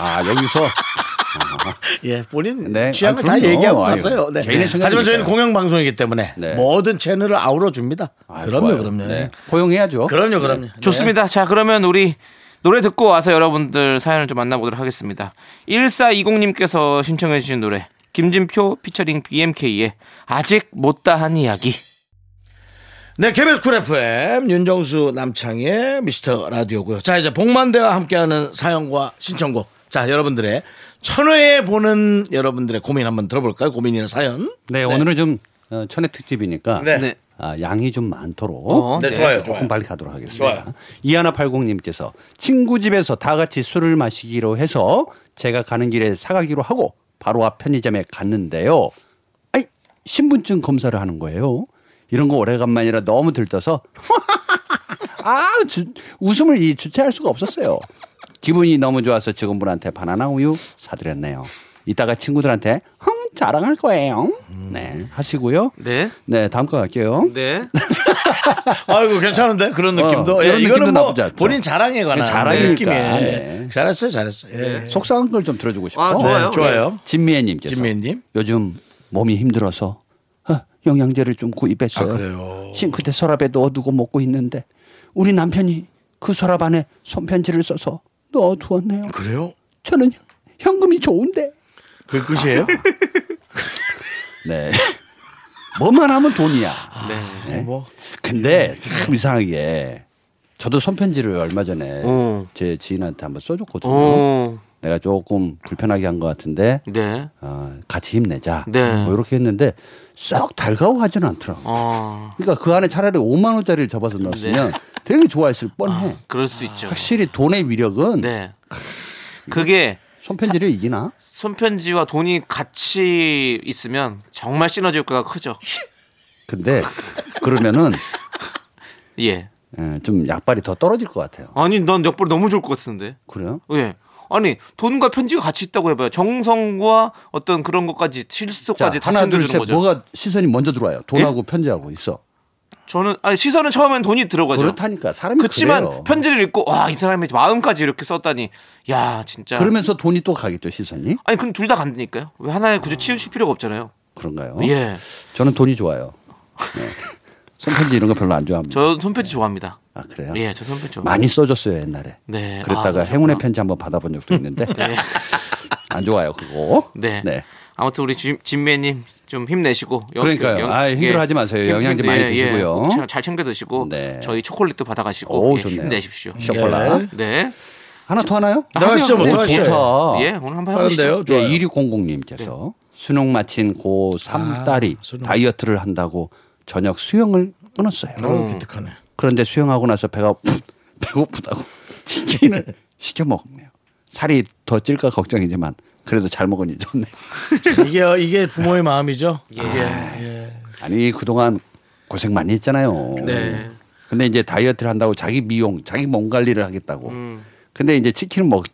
아, 여기서 예, 본인 네. 취향을 아, 다. 얘기하고 갔어요. 네. 개인의 하지만. 저희는 공영 방송이기 때문에 네. 모든 채널을 아우러 줍니다. 아, 그럼요, 좋아요. 그럼요. 네. 포용해야죠. 그럼요, 그럼요. 좋습니다. 자, 그러면 우리 노래 듣고 와서 여러분들 사연을 좀 만나보도록 하겠습니다. 1420님께서 신청해 주신 노래. 김진표 피처링 BMK의 아직 못다한 이야기. 네, KBS 쿨 FM 윤정수 남창의 미스터 라디오고요. 자, 이제 복만대와 함께하는 사연과 신청곡. 자, 여러분들의 천회에 보는 여러분들의 고민 한번 들어볼까요? 고민이나 사연. 네, 오늘은 좀 어, 천혜 특집이니까 네. 네. 아, 양이 좀 많도록 어, 네, 네. 좋아요, 조금 좋아요. 빨리 가도록 하겠습니다. 좋아요. 이하나80님께서 친구 집에서 다 같이 술을 마시기로 해서 제가 가는 길에 사가기로 하고 바로 앞 편의점에 갔는데요. 아이, 신분증 검사를 하는 거예요. 이런 거 오래간만이라 너무 들떠서 아, 주- 웃음을 이 주체할 수가 없었어요. 기분이 너무 좋아서 직원분한테 바나나 우유 사드렸네요. 이따가 친구들한테 흠 자랑할 거예요. 네, 하시고요. 네. 네, 다음 거 갈게요. 네. 아이고, 괜찮은데? 그런 어, 느낌도. 이런 예, 이거는 느낌도 뭐 나쁘지 않죠. 본인 자랑에 관한 자랑이니까. 느낌이에요. 네. 잘했어요, 잘했어요. 예. 속상한 걸 좀 들어주고 싶어. 아, 좋아요. 네, 좋아요. 진미애님께서 진미애님. 요즘 몸이 힘들어서 어, 영양제를 좀 구입했어요. 아, 그래요? 싱크대 서랍에 넣어두고 먹고 있는데 우리 남편이 그 서랍 안에 손편지를 써서 넣어두었네요. 그래요? 저는 현금이 좋은데. 그 끝이에요? 네. 뭐만 하면 돈이야. 네. 뭐. 근데 참 이상하게 저도 손편지를 얼마 전에 어. 제 지인한테 한번 써줬거든요. 어. 내가 조금 불편하게 한 것 같은데 네. 어, 같이 힘내자. 네. 뭐 이렇게 했는데 썩 달가워 하지는 않더라고. 어. 그러니까 그 안에 차라리 5만 원짜리를 접어서 넣었으면 되게 좋아했을 뻔해. 그럴 수 있죠. 확실히 돈의 위력은 네. 그게 손편지를 이기나? 손편지와 돈이 같이 있으면 정말 시너지 효과가 크죠. 근데 그러면은 예. 예, 좀 약발이 더 떨어질 것 같아요. 아니, 난 역벌 너무 좋을 것 같은데. 그래요? 예. 아니, 돈과 편지가 같이 있다고 해봐요. 정성과 어떤 그런 것까지, 자, 실속까지 다 하나 챙겨주는 둘셋 거죠. 예? 뭐가 시선이 먼저 들어와요. 돈하고 편지하고 있어. 저는, 아니, 시선은 처음엔 돈이 들어가죠. 그렇다니까 사람이 그렇지만 그래요. 편지를 읽고, 와, 이 사람이 마음까지 이렇게 썼다니. 야, 진짜. 그러면서 돈이 또 가겠죠 시선이? 아니, 그럼 둘 다 간다니까요. 왜 하나에 굳이 치우실 필요가 없잖아요. 그런가요? 예. 저는 돈이 좋아요. 네. 손편지 이런 거 별로 안 좋아합니다. 저 손편지 좋아합니다. 아 그래요? 예, 저 손편지 좋아합니다. 많이 써줬어요 옛날에. 네. 그랬다가 아, 행운의. 편지 한번 받아본 적도 있는데 네. 안 좋아요 그거. 네. 네. 아무튼 우리 진- 진매님 좀 힘내시고 영- 그러니까요. 아, 힘들어하지 마세요. 영양제 많이 드시고요. 잘- 잘 챙겨 드시고 네. 저희 초콜릿도 받아가시고 오 예. 힘내십시오. 쇼콜라. 예. 네. 하나 더 하나요? 나 하시죠, 뭐. 오, 하시죠. 좋다. 예, 오늘 한번? 해보시죠. 예, 2600님께서 수능 마친 고3 아, 딸이 수능. 다이어트를 한다고 저녁 수영을 끊었어요. 너무 기특하네. 그런데 수영하고 나서 배가 푹 배고프다고 치킨을 시켜 먹네요. 살이 더 찔까 걱정이지만 그래도 잘 먹으니 좋네. 이게, 이게 부모의 마음이죠. 이게. 예. 아니 그동안 고생 많이 했잖아요. 네. 근데 이제 다이어트를 한다고 자기 미용, 자기 몸 관리를 하겠다고. 음. 근데 이제 치킨을 먹,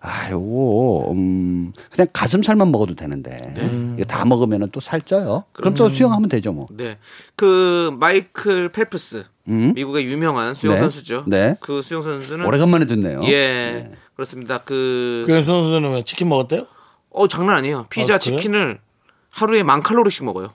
아, 요거, 음, 그냥 가슴살만 먹어도 되는데. 네. 이거 다 먹으면 또 살쪄요. 그럼 또 수영하면 되죠 뭐. 네. 그 마이클 펠프스 음? 미국의 유명한 수영 네. 선수죠. 네. 그 수영 선수는 오래간만에 듣네요. 예. 그렇습니다. 그그 선수는 왜 치킨 먹었대요? 어 장난 아니에요. 피자 아, 그래요? 치킨을 하루에 만 칼로리씩 먹어요.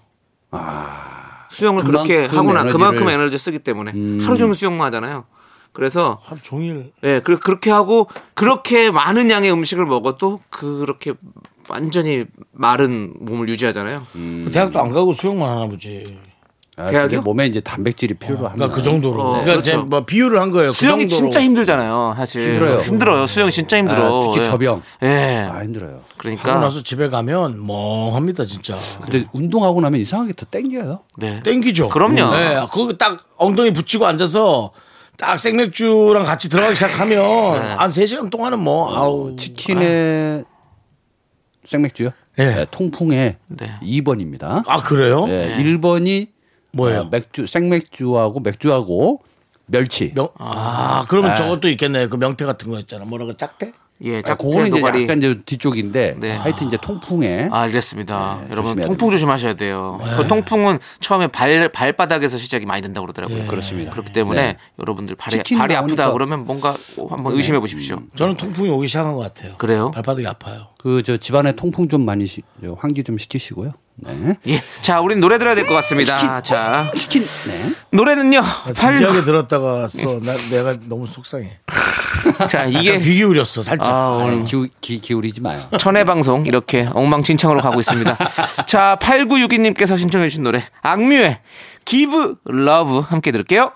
수영을 그만큼 그렇게 하거나 에너지를- 그만큼 에너지 쓰기 때문에 하루 종일 수영만 하잖아요. 그래서 하루 종일 예, 그- 그렇게 하고 그렇게 많은 양의 음식을 먹어도 그렇게 완전히 마른 몸을 유지하잖아요. 그 대학도 안 가고 수영만 하나 보지. 아, 대학이요? 몸에 이제 단백질이 필요하면. 그러니까 그 정도로. 어, 그러니까 이제 그렇죠. 뭐 비유를 한 거예요. 그 수영이 정도로. 진짜 힘들잖아요, 사실. 힘들어요. 힘들어요. 수영 진짜 힘들어. 아, 특히 예. 저병. 예. 아, 힘들어요. 하고 그러니까 나서 집에 가면 멍합니다 진짜. 근데 운동하고 나면 이상하게 더 땡겨요. 네. 땡기죠. 그럼요. 네, 거기 딱 엉덩이 붙이고 앉아서 딱 생맥주랑 같이 들어가기 시작하면 네. 한 3 시간 동안은 뭐 아우 치킨에 생맥주요? 네. 네, 통풍에 네. 2번입니다. 아 그래요? 네, 1번이 뭐예요? 어, 맥주 생맥주하고 맥주하고 멸치. 명, 아, 그러면 저것도 있겠네. 그 명태 같은 거 있잖아. 뭐라고 짝대? 예, 아, 짝 그거는 이제 노가리. 약간 이제 뒤쪽인데 네. 하여튼 이제 통풍에 아, 이랬습니다. 여러분 조심해야 통풍 조심하셔야 돼요. 그 통풍은 처음에 발 발바닥에서 시작이 많이 된다고 그러더라고요. 그렇습니다. 그렇기 때문에 네. 여러분들 발이 발이 아프다 나오니까- 그러면 뭔가 한번 의심해 보십시오. 저는 통풍이 오기 시작한 것 같아요. 그래요? 발바닥이 아파요. 그 저 집안에 통풍 좀 많이 시, 저 환기 좀 시키시고요. 네. 예. 자, 우린 노래 들어야 될 것 같습니다. 자, 치킨. 네. 노래는요. 팔 진지하게 들었다가 왔어. 나, 내가 너무 속상해. 자, 이게 귀 기울였어, 살짝. 아, 오늘 기우, 기, 기울이지 마요. 천혜 방송 이렇게 엉망진창으로 가고 있습니다. 자, 8962님께서 신청해 주신 노래 악뮤의 Give Love 함께 들을게요.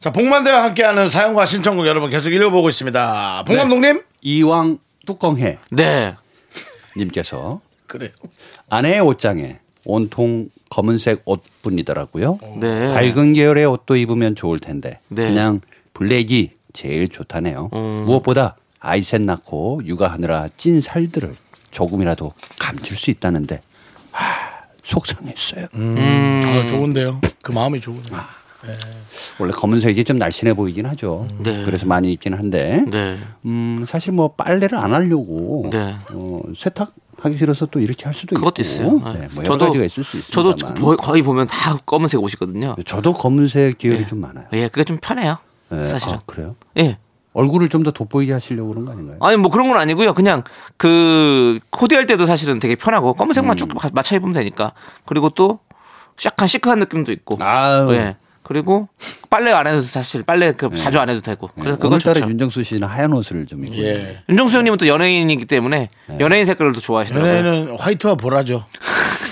자, 복만대와 함께하는 사연과 신청곡 여러분 계속 읽어보고 있습니다. 봉 감독님? 이왕 뚜껑해 네. 님께서 그래요. 아내의 옷장에 온통 검은색 옷뿐이더라고요. 네. 밝은 계열의 옷도 입으면 좋을 텐데 네. 그냥 블랙이 제일 좋다네요. 음. 무엇보다 아이셋 낳고 육아하느라 찐 살들을 조금이라도 감출 수 있다는데 하, 속상했어요. 음. 아, 좋은데요. 그 마음이 좋으네요. 원래 검은색이 좀 날씬해 보이긴 하죠. 네. 그래서 많이 입긴 한데 네. 음, 사실 뭐 빨래를 안 하려고 네. 어, 세탁 하기 싫어서 또 이렇게 할 수도 그것도 있고 있어요. 네, 뭐 저도 가지가 있을 수 있습니다. 저도 거의- 보면 다 검은색 옷이거든요. 저도 검은색 계열이 예. 좀 많아요. 예, 그게 좀 편해요. 네, 사실은. 아, 그래요? 예. 얼굴을 좀 더 돋보이게 하시려고 그런 거 아닌가요? 아니 뭐 그런 건 아니고요. 그냥 그 코디할 때도 사실은 되게 편하고 검은색만 쭉 맞춰 입으면 되니까. 그리고 또 약간 시크한 느낌도 있고. 아유. 예. 그리고 빨래 안 해도 사실 빨래 그 자주 안 해도 되고. 그래서 그건 오늘따라 좋죠. 윤정수 씨는 하얀 옷을 좀 입고. 예. 윤정수 형님은 또 연예인이기 때문에 연예인 색깔을 또 좋아하시더라고요. 연예인은 화이트와 보라죠.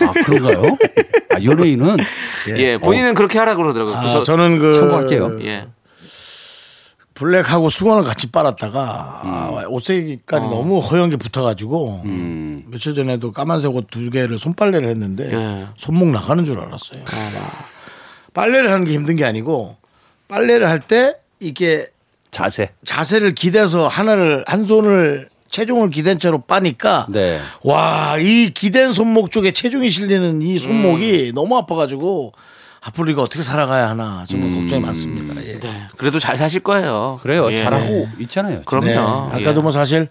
아 그런가요? 아, 연예인은 예, 본인은 그렇게 하라고 그러더라고요. 아, 그래서 저는 그 참고할게요. 예. 블랙하고 수건을 같이 빨았다가 아, 옷 색깔이 어. 너무 허연 게 붙어가지고 음. 며칠 전에도 까만색 옷 두 개를 손빨래를 했는데 예. 손목 나가는 줄 알았어요. 빨래를 하는 게 힘든 게 아니고 빨래를 할 때 이게 자세. 자세를 기대서 하나를 한 손을 체중을 기댄 채로 빠니까 네. 와이 기댄 손목 쪽에 체중이 실리는 이 음. 손목이 너무 아파가지고 앞으로 이거 어떻게 살아가야 하나 정말 걱정이 많습니다. 예. 네. 그래도 잘 사실 거예요. 그래요. 예. 잘하고 있잖아요. 그럼요. 네. 예. 아까도 뭐 사실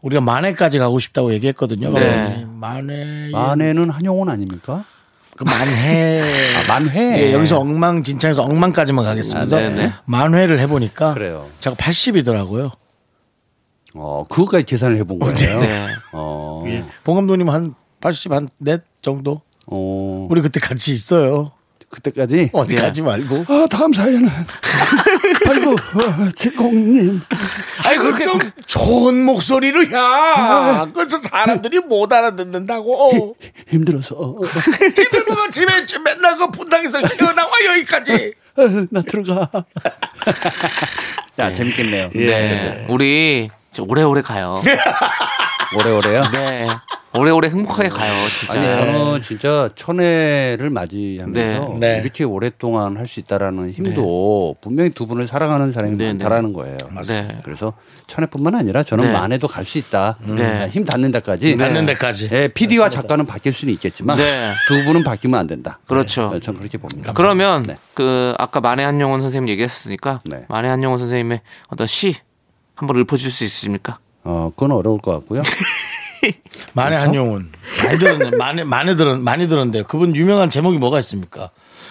우리가 만회까지 가고 싶다고 얘기했거든요. 네. 만회 만회는 한용운 아닙니까? 그 만회 아, 만회. 예, 여기서 엉망진창에서 엉망까지만 가겠습니다. 아. 만회를 해보니까 그래요. 제가 80이더라고요. 어, 그거까지 계산을 해본 거예요. 네. 어, 봉 감독님 한 80, 한 넷 정도? 어, 우리 그때 같이 있어요. 그때까지. 어디 예. 가지 말고. 아, 다음 사연은 89, 70님. 아니, 그좀 좋은 목소리로 야. 그래서 사람들이 못 알아듣는다고. 힘들어서. 이들보가 집에 집 맨날 그 분당에서 튀어나와 여기까지. 어, 나 들어가. 자, 재밌겠네요. 네. 우리 저 오래오래 가요. 오래오래요? 네. 오래오래 행복하게 가요, 진짜. 아니 저는 진짜 천회를 맞이하면서 네. 네. 이렇게 오랫동안 할 수 있다라는 힘도 분명히 두 분을 사랑하는 사람이 네, 많다라는 거예요. 네. 그래서 천회뿐만 아니라 저는 네. 만회도 갈 수 있다. 네. 힘 닿는 데까지. 닿는 데까지. 예, PD와 작가는 바뀔 수는 있겠지만 네. 두 분은 바뀌면 안 된다. 그렇죠. 네, 전 그렇게 봅니다. 그러면 네. 그 아까 만해 한용운 선생님 얘기했으니까 네. 만해 한용운 선생님의 어떤 시 한번 읊어줄 수 있으십니까? 어, 그건 어려울 것 같고요. 만해 한용운 많이 들었네. 많이 많이 들었 많이 들었는데 그분 유명한 제목이 뭐가 있습니까?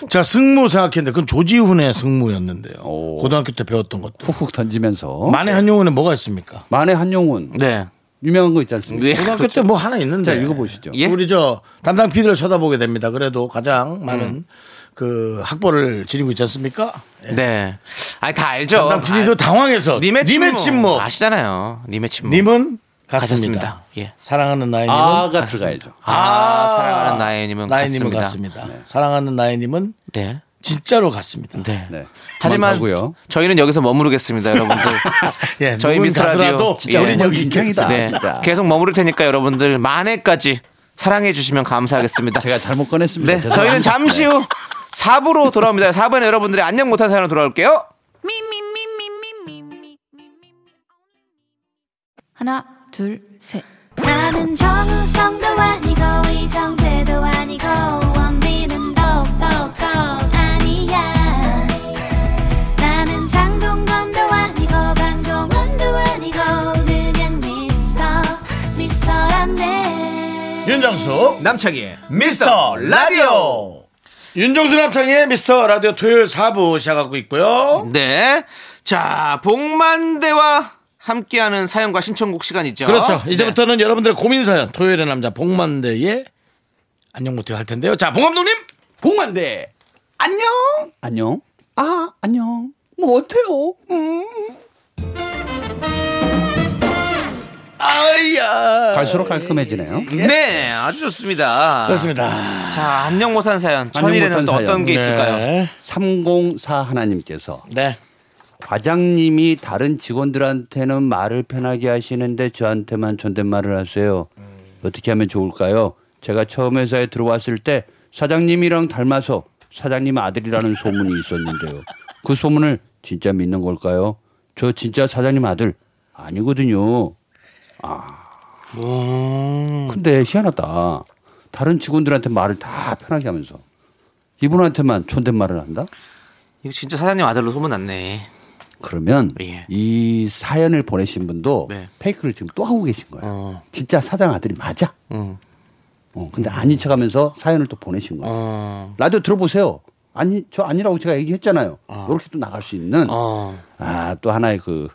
제가 승무 생각했는데 그건 조지훈의 승무였는데요. 오. 고등학교 때 배웠던 것도. 훅훅 던지면서 만해 한용운에 뭐가 있습니까? 만해 한용운 네. 유명한 거 있지 않습니까? 네. 고등학교 때뭐 하나 있는데. 자, 읽어보시죠. 예? 우리 저 담당 PD를 쳐다보게 됩니다. 그래도 가장 많은 그 학벌을 지니고 있지 않습니까? 네. 아니 다 알죠. 담당 PD도 당황해서 님의 침묵. 님의 침묵. 아시잖아요. 님의 침묵. 님은. 갔습니다. 예. 사랑하는 나이님은 아가 들어가야죠. 아, 사랑하는 나혜님은 나이님은 갔습니다. 갔습니다. 사랑하는 나이님은 네. 진짜로 갔습니다. 네. 네. 하지만 그만하고요. 저희는 여기서 머무르겠습니다, 여러분들. 예, 저희 미스터 라디오 진짜 우린 여기 엉망진창이다. 있겠습니다. 네. 계속 머무를 테니까 여러분들 만회까지 사랑해 주시면 감사하겠습니다. 제가 잘못 꺼냈습니다. 네. 저희는 잠시 후 4부로 돌아옵니다. 4부에는 여러분들의 안녕 못한 사연으로 돌아올게요. 하나, 둘, 셋. 나는 정우성도 아니고 이정재도 아니고 원빈은 더욱더 아니야 나는 장동건도 아니고 강동원도 아니고 그냥 미스터 미스터란데 윤정수 남창희 미스터 라디오 윤정수 남창의 미스터 라디오 토요일 4부 시작하고 있고요. 네. 자, 복만대와 함께하는 사연과 신청곡 시간이죠. 그렇죠. 네. 이제부터는 여러분들의 고민 사연 토요일의 남자 복만대의 안녕 못해 할 텐데요. 자, 봉 감독님. 봉만대 안녕 안녕 아 안녕 뭐 어때요 음. 아이야. 갈수록 깔끔해지네요 네, 아주 좋습니다. 그렇습니다. 자, 안녕 못한 사연. 안녕 천일에는 못한 또 어떤 사연. 게 있을까요? 네. 304 하나님께서 네. 과장님이 다른 직원들한테는 말을 편하게 하시는데 저한테만 존댓말을 하세요. 어떻게 하면 좋을까요? 제가 처음 회사에 들어왔을 때 사장님이랑 닮아서 사장님 아들이라는 소문이 있었는데요. 그 소문을 진짜 믿는 걸까요? 저 진짜 사장님 아들 아니거든요. 아. 근데 희한하다. 다른 직원들한테 말을 다 편하게 하면서 이분한테만 존댓말을 한다? 이거 진짜 사장님 아들로 소문났네. 그러면 예. 이 사연을 보내신 분도 네. 페이크를 지금 또 하고 계신 거예요. 어. 진짜 사장 아들이 맞아. 음. 어, 근데 아닌 척하면서 사연을 또 보내신 거예요. 어. 라디오 들어보세요. 아니 저 아니라고 제가 얘기했잖아요. 이렇게 또 나갈 수 있는 어. 아또 하나의 그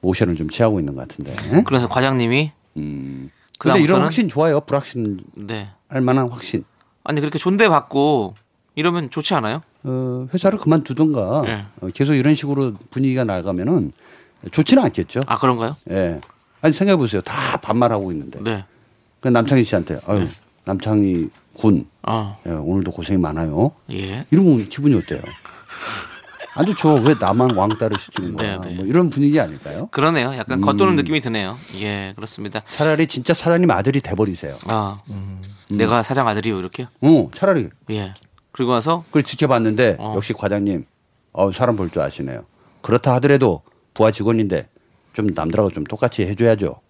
모션을 좀 취하고 있는 것 같은데. 그래서 과장님이 음. 근데 이런? 확신 좋아요. 불확신 네. 할 만한 확신. 아니 그렇게 존대 받고 이러면 좋지 않아요? 어, 회사를 그만두든가 네. 어, 계속 이런 식으로 분위기가 나가면은 좋지는 않겠죠. 아 그런가요? 예. 아니 생각해 보세요. 다 반말하고 있는데. 네. 그 남창희 씨한테 아유 남창희 군 아 예, 오늘도 고생이 많아요. 예. 이러면 기분이 어때요? 안 좋죠. 왜 나만 왕따를 시키는 거야? 네, 네. 뭐 이런 분위기 아닐까요? 그러네요. 약간 음. 겉도는 느낌이 드네요. 예, 그렇습니다. 차라리 진짜 사장님 아들이 돼버리세요. 아, 음. 내가 사장 아들이요 이렇게요? 어, 차라리 예. 그리고 나서 그걸 지켜봤는데 어. 역시 과장님 어, 사람 볼 줄 아시네요. 그렇다 하더라도 부하 직원인데 좀 남들하고 좀 똑같이 해줘야죠.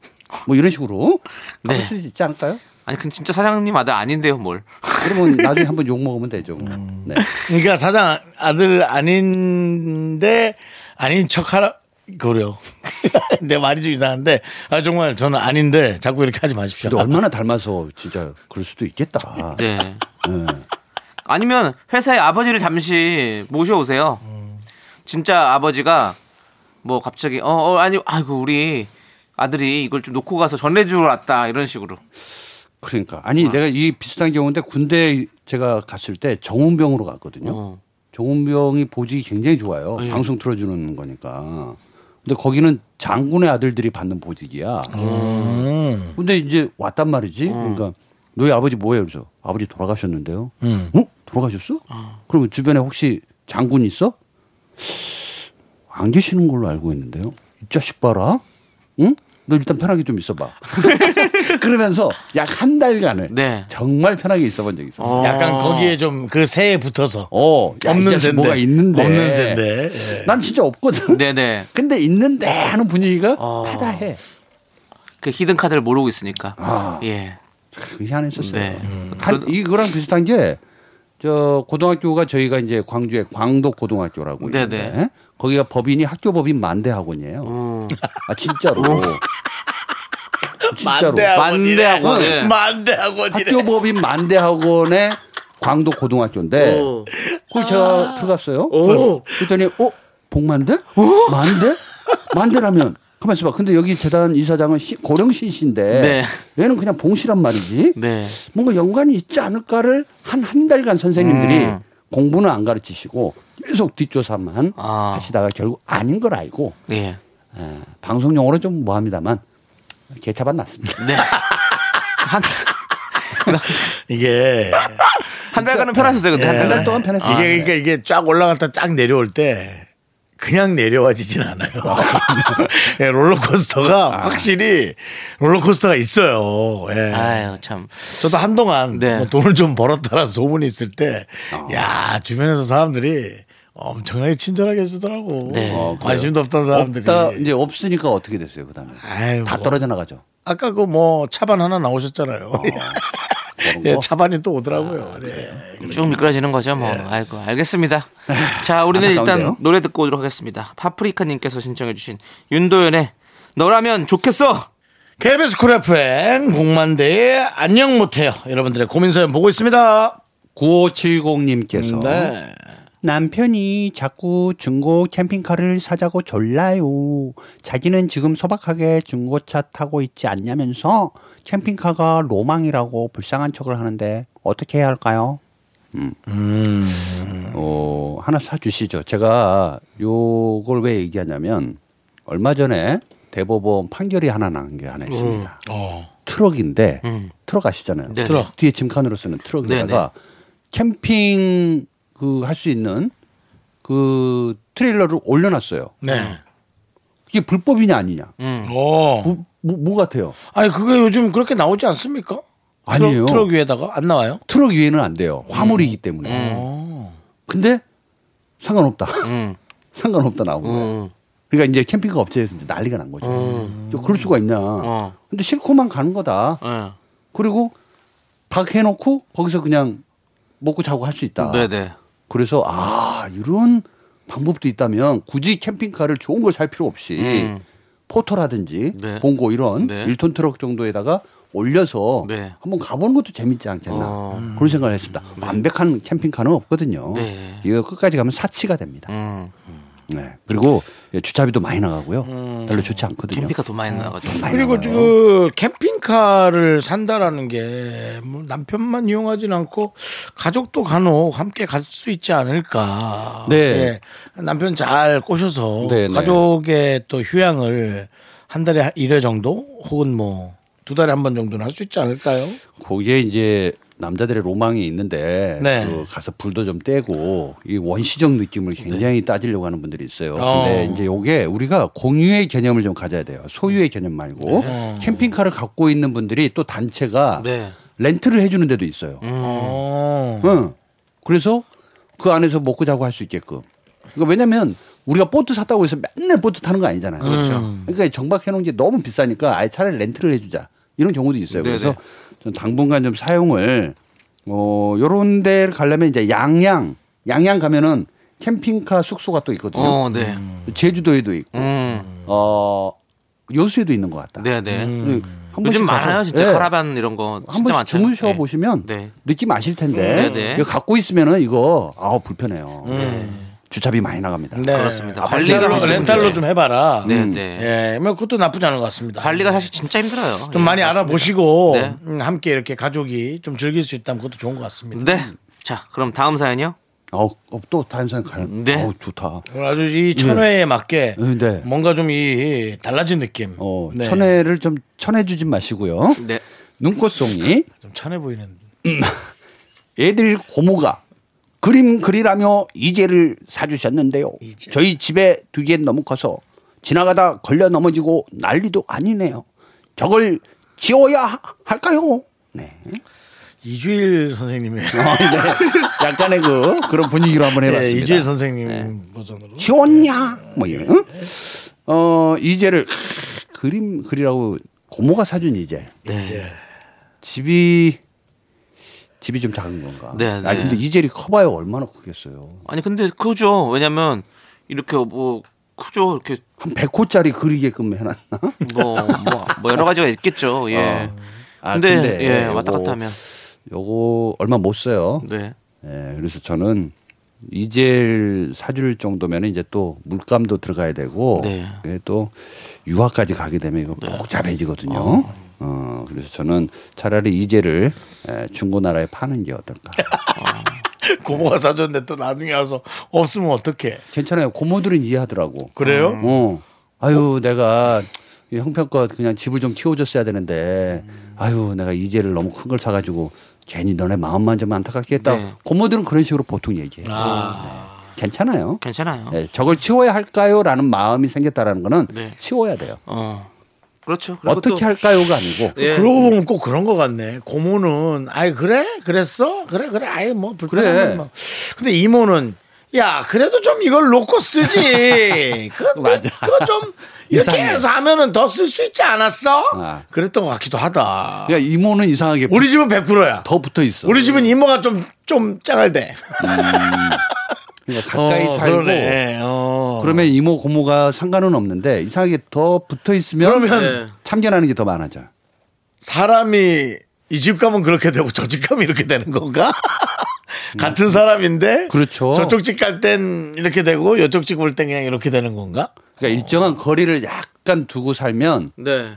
뭐 이런 식으로 네. 가볼 수 있지 않을까요? 아니 그 진짜 사장님 아들 아닌데요, 뭘? 그러면 나중에 한번 욕 먹으면 되죠. 네. 그러니까 사장 아들 아닌데 아닌 척하라 그래요. 내 말이 좀 이상한데 아 정말 저는 아닌데 자꾸 이렇게 하지 마십시오. 근데 얼마나 닮아서 진짜 그럴 수도 있겠다. 네. 네. 아니면 회사에 아버지를 잠시 모셔오세요. 진짜 아버지가 뭐 갑자기 어, 어 아니 아이고 우리 아들이 이걸 좀 놓고 가서 전해주러 왔다 이런 식으로. 그러니까 아니 내가 이 비슷한 경우인데 군대 제가 갔을 때 정운병으로 갔거든요. 어. 정운병이 보직이 굉장히 좋아요. 예. 방송 틀어주는 거니까. 근데 거기는 장군의 아들들이 받는 보직이야. 음. 근데 이제 왔단 말이지. 그러니까 너희 아버지 뭐예요? 그래서 아버지 돌아가셨는데요. 음. 어? 돌아가셨어? 그러면 주변에 혹시 장군 있어? 안 계시는 걸로 알고 있는데요. 이 자식 봐라. 응? 너 일단 편하게 좀 있어봐. 그러면서 약 한 달간을 네. 정말 편하게 있어본 적이 있었어요. 약간 거기에 좀 그 새에 붙어서 어, 야, 이 없는 샌데 뭐가 있는데. 없는 샌데 예. 난 진짜 없거든. 네네. 근데 있는데 하는 분위기가 어. 타다해. 그 히든 카드를 모르고 있으니까. 아. 예. 참 희한했었어요. 네. 한, 이거랑 비슷한 게, 저, 고등학교가 저희가 이제 광주의 광덕 고등학교라고 네네. 있는데, 거기가 법인이 학교 법인 만대 학원이에요. 음. 아, 진짜로. 진짜로. 만대 학원이네. 만대 학원이래. 학교 법인 만대 학원의 광덕 고등학교인데, 그걸 제가 들어갔어요. 그랬더니, 어? 복만대? 만대? 만대라면, 가만 있어봐. 근데 여기 재단 이사장은 시- 고령신 씨인데, 네. 얘는 그냥 봉씨란 말이지. 네. 뭔가 연관이 있지 않을까를 한 한 달간 선생님들이 음. 공부는 안 가르치시고 계속 뒷조사만 아. 하시다가 결국 아닌 걸 알고 예. 에, 방송 용어로 좀 뭐합니다만 개차반 났습니다. 네. 한, 이게 한 달간은 편하셨어요, 근데. 예. 한한 달. 달 동안 편했어요. 이게 그러니까 이게 쫙 올라갔다 쫙 내려올 때 그냥 내려와지진 않아요. 예, 롤러코스터가 확실히 롤러코스터가 있어요. 예. 아유, 참. 저도 한동안 네. 뭐 돈을 좀 벌었다는 소문이 있을 때, 야 주변에서 사람들이 엄청나게 친절하게 해주더라고. 네. 어, 관심도 없던 사람들이. 없다 이제 없으니까 어떻게 됐어요 그 다음에 아유, 다 뭐. 떨어져 나가죠. 아까 그 뭐 차반 하나 나오셨잖아요. 그런 예, 거. 차반이 또 오더라고요. 네. 쭉 미끄러지는 거죠, 뭐. 아이고, 알겠습니다. 자, 우리는 일단? 노래 듣고 오도록 하겠습니다. 파프리카님께서 신청해주신 윤도현의 너라면 좋겠어! KBS 쿨 FM 공만대의 안녕 못해요. 여러분들의 고민 사연 보고 있습니다. 9570님께서 네. 남편이 자꾸 중고 캠핑카를 사자고 졸라요. 자기는 지금 소박하게 중고차 타고 있지 않냐면서 캠핑카가 로망이라고 불쌍한 척을 하는데 어떻게 해야 할까요? 음. 어, 하나 사주시죠. 제가 요걸 왜 얘기하냐면 얼마 전에 대법원 판결이 하나 난 게 하나 있습니다. 어. 트럭인데 음. 트럭 아시잖아요. 네. 트럭. 뒤에 짐칸으로 쓰는 트럭에다가 캠핑 그 할 수 있는 그 트레일러를 올려놨어요. 네. 이게 불법이냐 아니냐? 음. 어. 뭐, 뭐, 뭐 같아요? 아니 그게 요즘 그렇게 나오지 않습니까? 아니에요. 트럭, 트럭 위에다가 안 나와요? 트럭 위에는 안 돼요. 화물이기 때문에. 어. 근데 상관없다. 음. 상관없다 나오고. 음. 그러니까 이제 캠핑카 업체에서 이제 난리가 난 거죠. 저 그럴 수가 있냐? 어. 근데 싫고만 가는 거다. 예. 그리고 박 해놓고 거기서 그냥 먹고 자고 할 수 있다. 네네. 그래서 아 이런 방법도 있다면 굳이 캠핑카를 좋은 걸 살 필요 없이 음. 포토라든지 네. 봉고 이런 네. 1톤 트럭 정도에다가 올려서 네. 한번 가보는 것도 재밌지 않겠나 어. 그런 생각을 했습니다. 완벽한 캠핑카는 없거든요. 네. 이거 끝까지 가면 사치가 됩니다. 음. 네. 그리고 주차비도 많이 나가고요. 별로 좋지 않거든요. 캠핑카 돈 많이 나가지고. 많이 그리고 나가요. 그 캠핑카를 산다라는 게 뭐 남편만 이용하진 않고 가족도 간혹 함께 갈 수 있지 않을까. 네. 예. 남편 잘 꼬셔서 네, 네. 가족의 또 휴양을 한 달에 1회 정도 혹은 뭐 두 달에 한 번 정도는 할 수 있지 않을까요? 거기에 이제 남자들의 로망이 있는데 네. 그 가서 불도 좀 떼고 이 원시적 느낌을 굉장히 따지려고 하는 분들이 있어요. 어. 근데 이제 요게 우리가 공유의 개념을 좀 가져야 돼요. 소유의 개념 말고 캠핑카를 갖고 있는 분들이 또 단체가 네. 렌트를 해주는 데도 있어요. 어. 응. 그래서 그 안에서 먹고 자고 할 수 있게끔. 그러니까 왜냐면 우리가 보트 샀다고 해서 맨날 보트 타는 거 아니잖아요. 그렇죠. 그러니까 정박해 놓은 게 너무 비싸니까 아예 차라리 렌트를 해주자. 이런 경우도 있어요. 네네. 그래서 좀 당분간 좀 사용을 어 요런 데를 가려면 이제 양양 양양 가면은 캠핑카 숙소가 또 있거든요. 어, 네. 제주도에도 있고 음. 어 여수에도 있는 것 같다. 네 네. 음. 한 요즘 많아요, 진짜 예. 카라반 이런 거. 한 진짜 번씩 많죠. 주무셔 네. 보시면 네. 느낌 아실 텐데 네 네. 이거 갖고 있으면은 이거 아우 불편해요. 주차비 많이 나갑니다. 네. 그렇습니다. 아, 관리가 렌탈로, 렌탈로. 좀 해봐라. 네, 음. 네. 예, 뭐 그것도 나쁘지 않은 것 같습니다. 관리가 사실 진짜 힘들어요. 좀 예, 많이. 알아보시고 네. 음, 함께 이렇게 가족이 좀 즐길 수 있다면 그것도 좋은 것 같습니다. 네. 자, 그럼 다음 사연이요. 어, 어, 또 다른 사람 가요. 네. 어, 좋다. 아주 이 천회에 맞게 네, 네. 뭔가 좀 이 달라진 느낌. 어, 네. 천혜를 좀 천해주지 마시고요. 네. 눈꽃송이 좀 천해 보이는. 애들 고모가 그림 그리라며 이제를 사주셨는데요. 이제. 저희 집에 두기엔 너무 커서 지나가다 걸려 넘어지고 난리도 아니네요. 저걸 지워야 하- 할까요? 네. 이주일 선생님의 어, 네. 약간의 그 그런 분위기로 한번 네, 해봤습니다. 이주일 선생님 버전으로. 지웠냐? 뭐 이런. 응? 어 이제를 그림 그리라고 고모가 사준 이제 이제 집이 집이 좀 작은 건가? 네, 네. 아 근데 이젤이 커봐요 얼마나 크겠어요? 아니 근데 크죠. 왜냐면 이렇게 뭐 크죠. 이렇게 한 100호짜리 그리게끔 해놨나? 뭐, 뭐, 뭐 여러 가지가 있겠죠. 예. 아, 근데, 예, 왔다 요거- 갔다 하면. 요거 얼마 못 써요. 네. 예, 그래서 저는 이젤 사줄 정도면 이제 또 물감도 들어가야 되고 네. 그게 또 유학까지 가게 되면 이거 복잡해지거든요. 어. 그래서 저는 차라리 에, 중고나라에 파는 게 어떨까. 고모가 사줬는데 또 나중에 와서 없으면 어떡해. 괜찮아요. 고모들은 이해하더라고. 그래요? 어. 아유, 내가 이 형편껏 그냥 집을 좀 키워줬어야 되는데, 아유, 내가 이제를 너무 큰 걸 사가지고 괜히 너네 마음만 좀 안타깝게 했다. 네. 고모들은 그런 식으로 보통 얘기해요. 아. 네. 괜찮아요. 괜찮아요. 네, 저걸 치워야 할까요? 라는 마음이 생겼다라는 거는 네. 치워야 돼요. 어. 그렇죠. 어떻게 또- 할까요가 아니고. 예. 그러고 보면 꼭 그런 것 같네. 고모는 아이 그래 그랬어 그래 그래 아이 뭐 불편하면 그래. 뭐. 근데 이모는 야 그래도 좀 이걸 놓고 쓰지. 그거 맞아. 그거 좀 이렇게 이상해. 해서 하면은 더 쓸 수 있지 않았어? 아. 그랬던 것 같기도 하다. 야, 이모는 이상하게 우리 집은 100%야. 더 붙어 있어. 우리 집은 이모가 좀 좀 짱알대. 그러니까 가까이 어, 살고. 그러네. 어. 그러면 이모 고모가 상관은 없는데 이상하게 더 붙어 있으면 그러면 네. 참견하는 게 더 많아져. 사람이 이 집 가면 그렇게 되고 저 집 가면 이렇게 되는 건가? 같은 사람인데 그렇죠. 저쪽 집 갈 땐 이렇게 되고 이쪽 집 올 땐 그냥 이렇게 되는 건가? 그러니까 일정한 거리를 약간 두고 살면 네.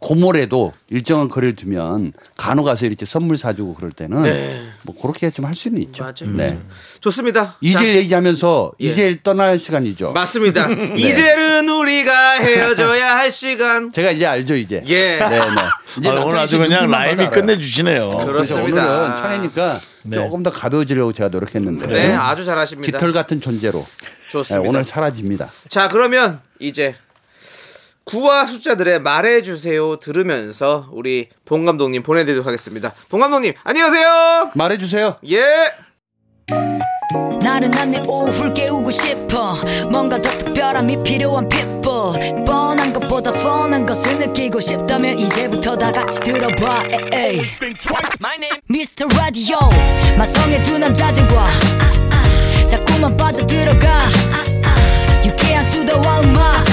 고모래도 일정한 거리를 두면 간호 가서 이렇게 선물 사주고 그럴 때는 네. 뭐 그렇게 좀 할 수는 있죠. 맞아요. 네. 좋습니다. 이젤 얘기하면서 예. 이젤 떠날 시간이죠. 맞습니다. 이제는 우리가 헤어져야 할 시간. 제가 이제 알죠 이제. 예. 네, 네. 이제 아, 오늘 아주 씨 그냥 라임이. 끝내주시네요. 그래서 그렇습니다. 오늘은 차례니까 조금 더 가벼워지려고 제가 노력했는데 네, 아주 잘하십니다. 깃털 같은 존재로 네, 좋습니다. 오늘 사라집니다. 자, 그러면 이제 구와 숫자들의 말해주세요 들으면서 우리 봉 감독님 보내드리도록 하겠습니다. 봉 감독님, 안녕하세요. 말해주세요. 예. 나른한 내 오후를 깨우고 싶어 뭔가 더 특별함이 필요한 people 뻔한 것보다 뻔한 것을 느끼고 싶다면 이제부터 다 같이 들어봐 에이. Mr. Radio 마성의 두 남자들과 자꾸만 빠져들어가 유쾌한 수다와 음악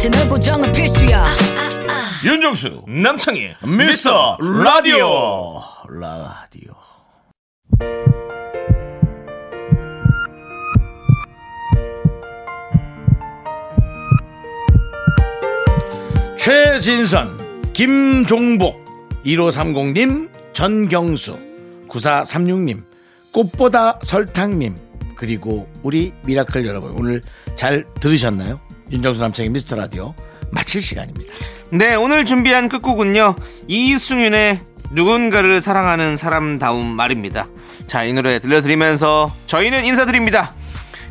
채널 고정은 필수야 윤정수 남창희. 미스터 라디오 라디오 최진선 김종복 1530님 전경수 9436님 꽃보다 설탕님 그리고 우리 미라클 여러분 오늘 잘 들으셨나요? 윤정수 남창의 미스터 라디오 마칠 시간입니다. 네, 오늘 준비한 끝곡은요. 이승윤의 누군가를 사랑하는 사람다운 말입니다. 자, 이 노래 들려드리면서 저희는 인사드립니다.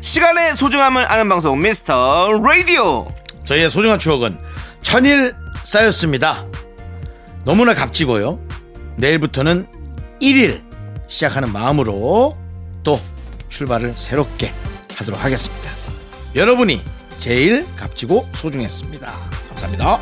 시간의 소중함을 아는 방송 미스터 라디오. 저희의 소중한 추억은 천일 쌓였습니다. 너무나 값지고요. 내일부터는 1일 시작하는 마음으로 또 출발을 새롭게 하도록 하겠습니다. 여러분이 제일 값지고 소중했습니다. 감사합니다.